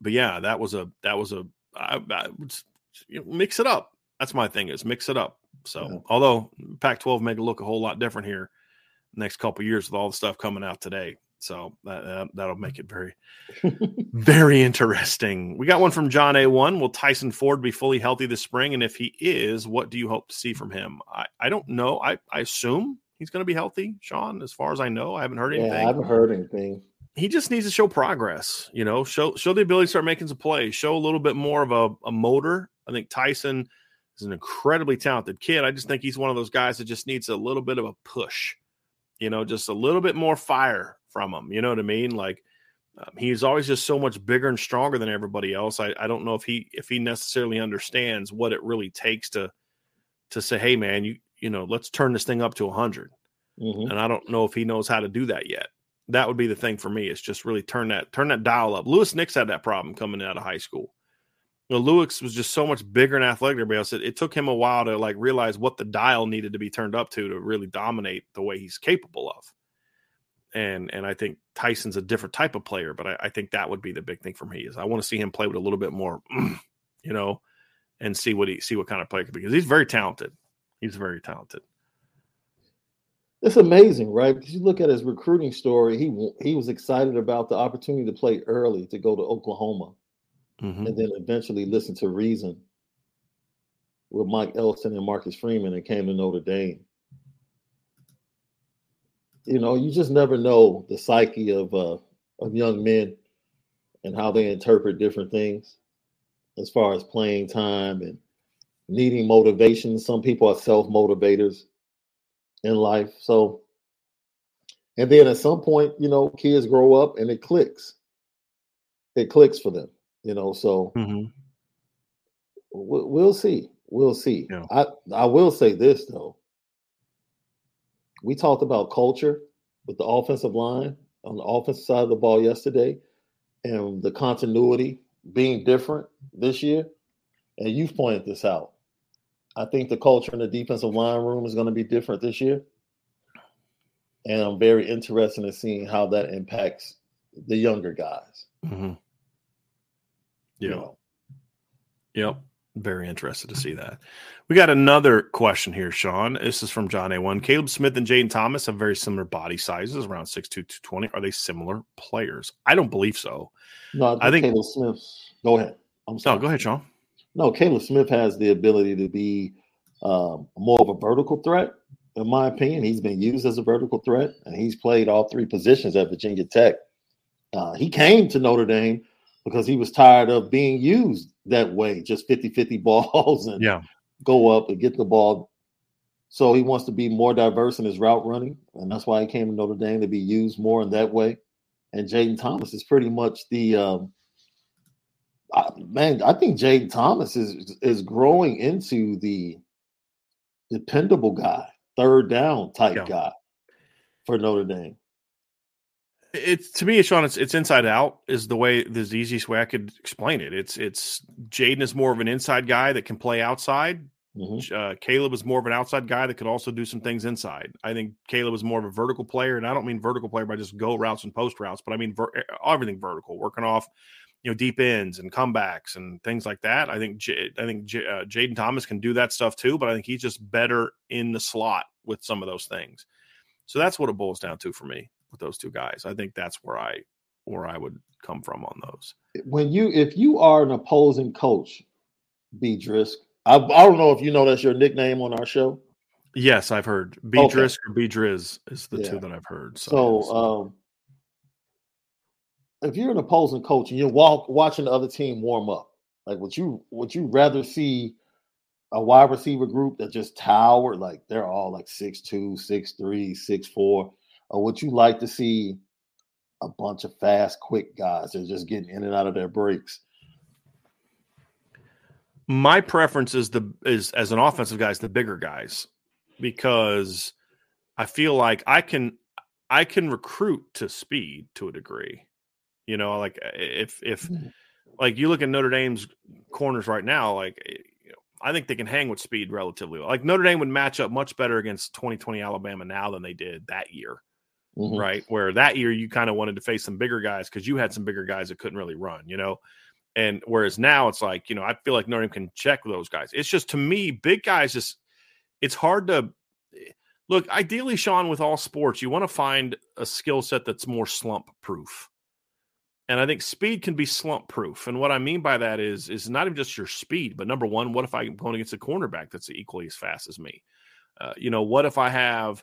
but yeah, that was a that was a I, I, would you know, mix it up. That's my thing is mix it up. So Yeah. although Pac-12 make it look a whole lot different here next couple years with all the stuff coming out today. So that, that that'll make it very, very interesting. We got one from John A. One. Will Tyson Ford be fully healthy this spring? And if he is, what do you hope to see from him? I, I don't know. I, I assume he's going to be healthy, Sean. As far as I know, I haven't heard anything. Yeah, I haven't heard anything. he just needs to show progress, you know, show show the ability to start making some plays, show a little bit more of a, a motor. I think Tyson is an incredibly talented kid. I just think he's one of those guys that just needs a little bit of a push, you know, just a little bit more fire from him. You know what I mean? Like um, he's always just so much bigger and stronger than everybody else. I, I don't know if he if he necessarily understands what it really takes to to say, hey man, you you know, let's turn this thing up to hundred Mhm. and I don't know if he knows how to do that yet. That would be the thing for me. Is just really turn that turn that dial up. Louis Nix had that problem coming out of high school. You know, Louis was just so much bigger and athletic than everybody else. It, it took him a while to like realize what the dial needed to be turned up to to really dominate the way he's capable of. And and I think Tyson's a different type of player, but I, I think that would be the big thing for me is I want to see him play with a little bit more, you know, and see what he see what kind of player because he's very talented. He's very talented. It's amazing, right? Because you look at his recruiting story. He he was excited about the opportunity to play early to go to Oklahoma, Mhm. and then eventually listen to reason with Mike Elston and Marcus Freeman, and came to Notre Dame. You know, you just never know the psyche of uh, of young men and how they interpret different things as far as playing time and needing motivation. Some people are self motivators in life. So, and then at some point, you know, kids grow up and it clicks. It clicks for them, you know. So Mhm. we'll, we'll see. We'll see. Yeah. I I will say this though. We talked about culture with the offensive line on the offensive side of the ball yesterday, and the continuity being different this year. And you've pointed this out. I think the culture in the defensive line room is going to be different this year. And I'm very interested in seeing how that impacts the younger guys. Mm-hmm. you Yeah. know. Yep. Very interested to see that. We got another question here, Sean. This is from John A1. Kaleb Smith and Jayden Thomas have very similar body sizes, around 6'2, 220. Are they similar players? I don't believe so. No, I think, I think- Kaleb Smith. Go ahead. I'm No, go ahead, Sean. No, Kaleb Smith has the ability to be um, more of a vertical threat, in my opinion. He's been used as a vertical threat, and he's played all three positions at Virginia Tech. Uh, he came to Notre Dame because he was tired of being used that way, just 50 50 balls and Yeah. go up and get the ball. So he wants to be more diverse in his route running, and that's why he came to Notre Dame to be used more in that way. And Jayden Thomas is pretty much the um, I, man. I think Jayden Thomas is is growing into the dependable guy, third down type Yeah. guy for Notre Dame. It's to me, Sean. It's it's inside out is the way the easiest way I could explain it. It's it's Jayden is more of an inside guy that can play outside. Mhm. Uh, Kaleb is more of an outside guy that could also do some things inside. I think Kaleb is more of a vertical player, and I don't mean vertical player by just go routes and post routes, but I mean ver- everything vertical, working off you know deep ends and comebacks and things like that. I think J- I think J- uh, Jayden Thomas can do that stuff too, but I think he's just better in the slot with some of those things. So that's what it boils down to for me with those two guys. I think that's where I where I would come from on those. When you if you are an opposing coach, B Drisk, I, I don't know if you know that's your nickname on our show. Yes, I've heard B Okay. Or B Driz is the Yeah. two that I've heard. So, So, um, if you're an opposing coach and you're walk, watching the other team warm up, like would you would you rather see a wide receiver group that just tower like they're all like six two, six three, six four, or would you like to see a bunch of fast, quick guys that are just getting in and out of their breaks? my preference is the is as an offensive guy is the bigger guys because I feel like I can I can recruit to speed to a degree. You know, like uh, if if like you look at Notre Dame's corners right now, like eh, you know, I think they can hang with speed relatively well. Like Notre Dame would match up much better against 2020 Alabama now than they did that year. Mhm. right? Where that year you kind of wanted to face some bigger guys because you had some bigger guys that couldn't really run, you know. And whereas now it's like, you know, I feel like Notre Dame can check those guys. It's just to me, big guys just it's hard to look. Ideally, Sean, with all sports, you want to find a skill set that's more slump proof. And I think speed can be slump proof. And what I mean by that is is not even just your speed, but number one, what if I'm going against a cornerback that's equally as fast as me? Uh, you know, what if I have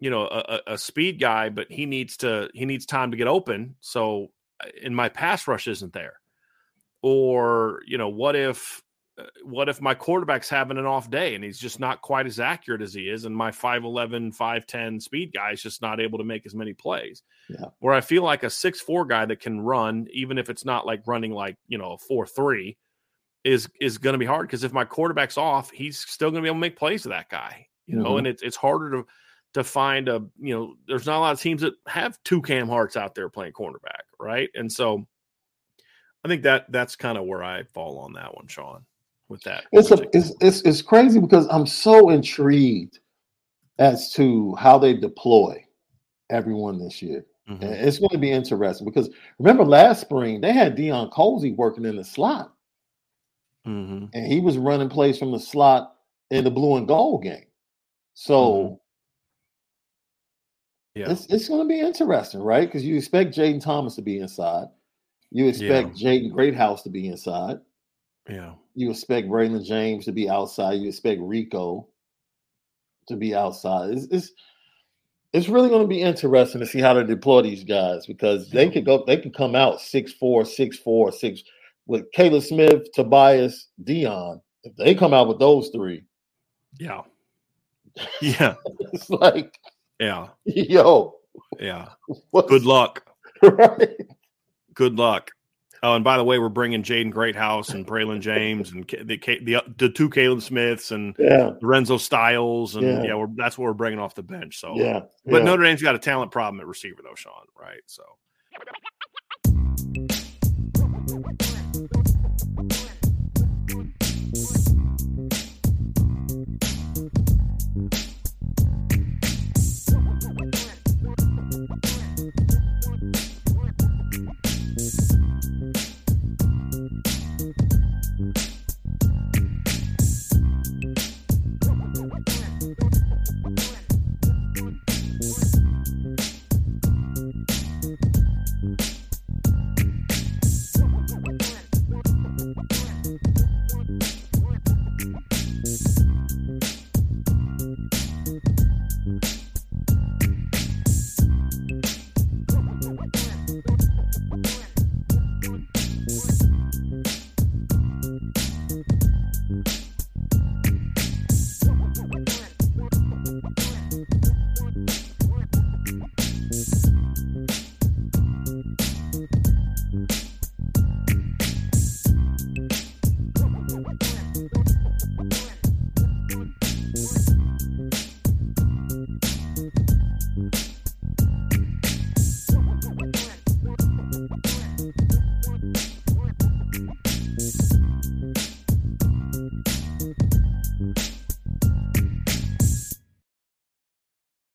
you know a, a speed guy, but he needs to he needs time to get open. So uh, in my pass rush isn't there. Or you know what if what if my quarterback's having an off day and he's just not quite as accurate as he is, and my 5'11, 5'10 speed guy is just not able to make as many plays. Yeah. Where I feel like a six four guy that can run, even if it's not like running like you know a four three, is is going to be hard because if my quarterback's off, he's still going to be able to make plays to that guy. You know, Mhm. and it's it's harder to to find a you know there's not a lot of teams that have two Cam Harts out there playing cornerback, right? And so I think that that's kind of where I fall on that one, Sean. With that, It's a it's, it's it's crazy because I'm so intrigued as to how they deploy everyone this year. Mhm. It's going to be interesting because remember last spring they had Deion Colzie working in the slot Mhm. and he was running plays from the slot in the blue and gold game. So Yeah. it's it's going to be interesting, right? Because you expect Jayden Thomas to be inside, you expect Jaden Greathouse to be inside, Yeah. You expect Braylon James to be outside, you expect Rico to be outside. It's it's, it's really going to be interesting to see how they deploy these guys because they could go, they could come out six four, six four, six with Kaleb Smith, Tobias, Deion. If they come out with those three, Yeah. Yeah. it's like, Yeah. yo, Yeah. what's Good luck. right? Good luck. Oh, and by the way, we're bringing Jaden Greathouse and Braylon James and the the, uh, the two Caleb Smiths and Yeah, Lorenzo Styles and Yeah. yeah, we're, that's what we're bringing off the bench. So yeah. But yeah. Notre Dame's got a talent problem at receiver, though, Sean. Right? So